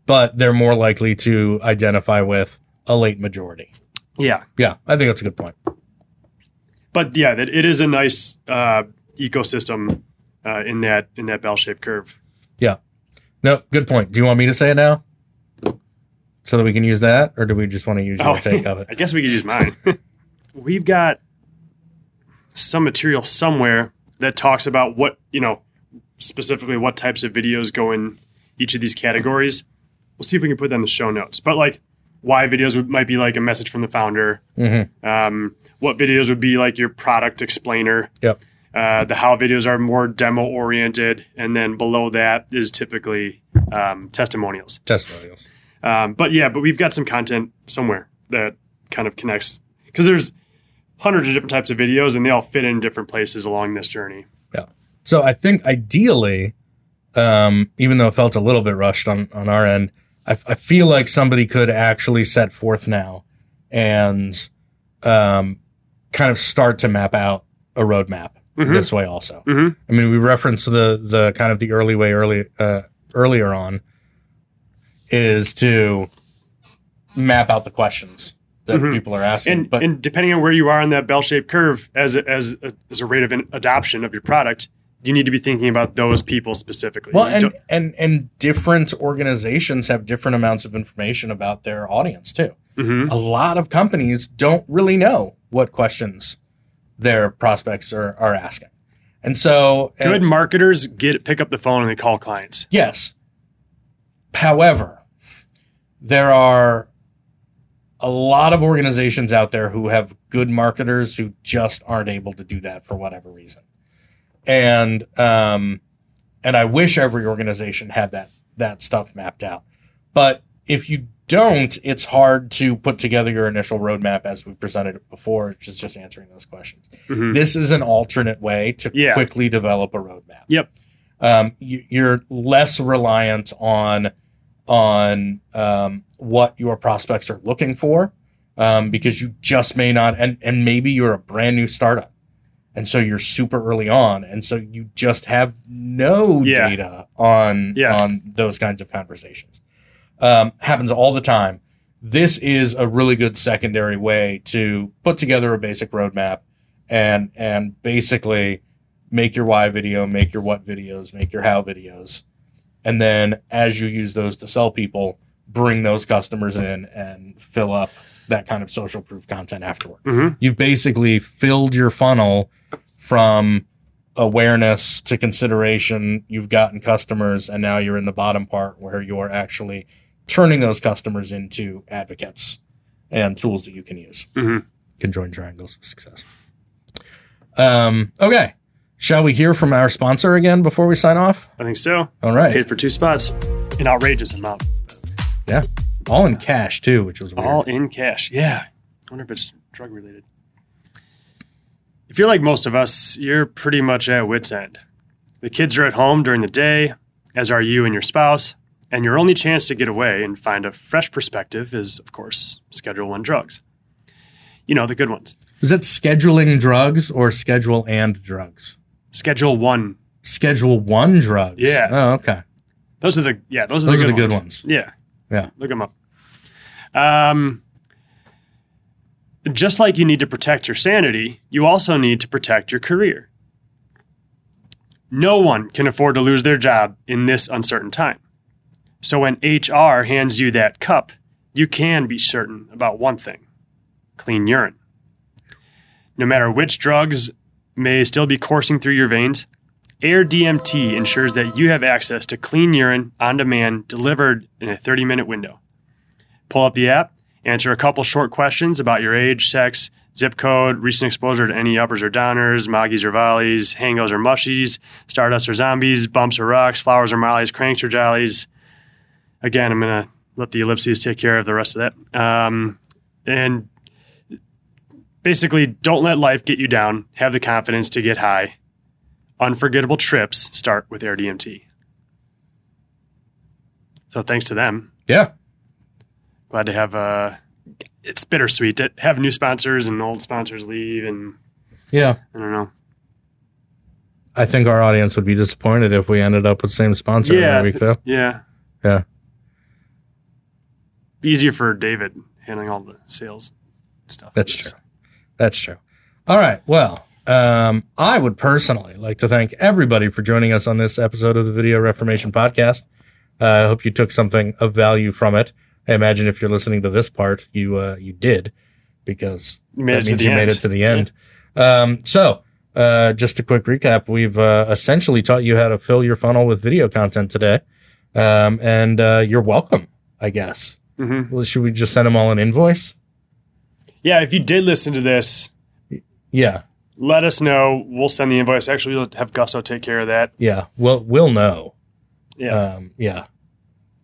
But they're more likely to identify with a late majority. yeah. Yeah, I think that's a good point. but yeah, that it is a nice uh, ecosystem uh, in that in that bell shaped curve. Yeah. No, good point. Do you want me to say it now? So that we can use that, or do we just want to use your take of it? I guess we could use mine. We've got some material somewhere that talks about what you know specifically what types of videos go in each of these categories. We'll see if we can put that in the show notes. But like why videos would, might be like a message from the founder. Mm-hmm. Um, what videos would be like your product explainer. Yep. Uh, the how videos are more demo oriented, and then below that is typically um, testimonials. Testimonials. Um, but yeah, but we've got some content somewhere that kind of connects because there's hundreds of different types of videos, and they all fit in different places along this journey. Yeah. So I think ideally, um, even though it felt a little bit rushed on, on our end, I, I feel like somebody could actually set forth now and um, kind of start to map out a roadmap Mhm. this way also. Mhm. I mean, we referenced the the kind of the early way early uh, earlier on is to map out the questions that Mhm. people are asking. And but and depending on where you are on that bell shaped curve as a, as a, as a rate of in- adoption of your product, you need to be thinking about those people specifically. Well, and, and and different organizations have different amounts of information about their audience too. Mhm. A lot of companies don't really know what questions their prospects are, are asking, and so and- good marketers get pick up the phone and they call clients. Yes. However, there are a lot of organizations out there who have good marketers who just aren't able to do that for whatever reason. And um and I wish every organization had that that stuff mapped out. But if you don't, it's hard to put together your initial roadmap as we presented it before, which is just answering those questions. Mhm. This is an alternate way to Yeah. quickly develop a roadmap Yep. um, you, you're less reliant on on um, what your prospects are looking for um, because you just may not and and maybe you're a brand new startup and so you're super early on and so you just have no Yeah. data on Yeah. on those kinds of conversations um, happens all the time this is a really good secondary way to put together a basic roadmap and and basically make your why video, make your what videos, make your how videos. And then as you use those to sell people, bring those customers in and fill up that kind of social proof content afterward. Mhm. You've basically filled your funnel from awareness to consideration. You've gotten customers, and now you're in the bottom part where you're actually turning those customers into advocates and tools that you can use. Mhm. Conjoined triangles of success. Um, okay. Shall we hear from our sponsor again before we sign off? I think so. All right. Paid for two spots, an outrageous amount, Yeah. All in cash too, which was weird. all in cash. Yeah, I wonder if it's drug related. If you're like most of us, you're pretty much at wit's end. The kids are at home during the day, as are you and your spouse, and your only chance to get away and find a fresh perspective is, of course, Schedule One drugs. You know the good ones. Is that scheduling drugs or schedule and drugs? Schedule One. Schedule one drugs. Yeah. Oh, okay. Those are the yeah. Those are Those the are good the good ones. ones. Yeah. Yeah. Look them up. Um, just like you need to protect your sanity, you also need to protect your career. No one can afford to lose their job in this uncertain time. So when HR hands you that cup, you can be certain about one thing clean urine. No matter which drugs may still be coursing through your veins, airDMT ensures that you have access to clean urine on demand delivered in a 30 minute window. Pull up the app, answer a couple short questions about your age, sex, zip code, recent exposure to any uppers or downers, moggies or volleys, hangos or mushies, stardust or zombies, bumps or rocks, flowers or mollies, cranks or jollies. Again, I'm going to let the ellipses take care of the rest of that. Um, and basically, don't let life get you down. Have the confidence to get high. Unforgettable trips start with airDMT. So thanks to them. Yeah. Glad to have. Uh, it's bittersweet to have new sponsors and old sponsors leave, and Yeah. I don't know. I think our audience would be disappointed if we ended up with the same sponsor Yeah, every week, though. Yeah, Yeah. easier for David handling all the sales stuff. That's true. That's true. All right. Well, um, I would personally like to thank everybody for joining us on this episode of the Video Reformation Podcast. Uh, I hope you took something of value from it. I imagine if you're listening to this part, you uh, you did, because You made that it to you end. made it to the end. Um, so, uh, just a quick recap: we've uh, essentially taught you how to fill your funnel with video content today, um, and uh, you're welcome. I guess. Mhm. Well, should we just send them all an invoice? Yeah, if you did listen to this, Yeah. let us know. We'll send the invoice. Actually, we'll have Gusto take care of that. Yeah, we'll we'll know. Yeah. Um, yeah.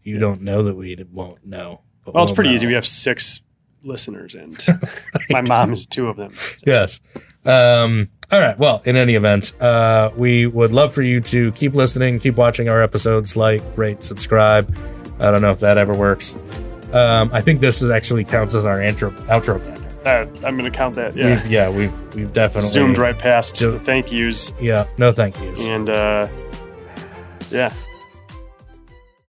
You don't know that we won't know. well, it's we'll pretty know. easy. We have six listeners, and my mom is two of them. Yes. Um, all right. Well, in any event, uh, we would love for you to keep listening, keep watching our episodes, like, rate, subscribe. I don't know if that ever works. Um, I think this is actually counts as our intro, outro Uh, I'm going to count that. Yeah. We've, yeah, we've we've definitely Zoomed right past Do- the thank yous. Yeah, no thank yous. And uh, yeah,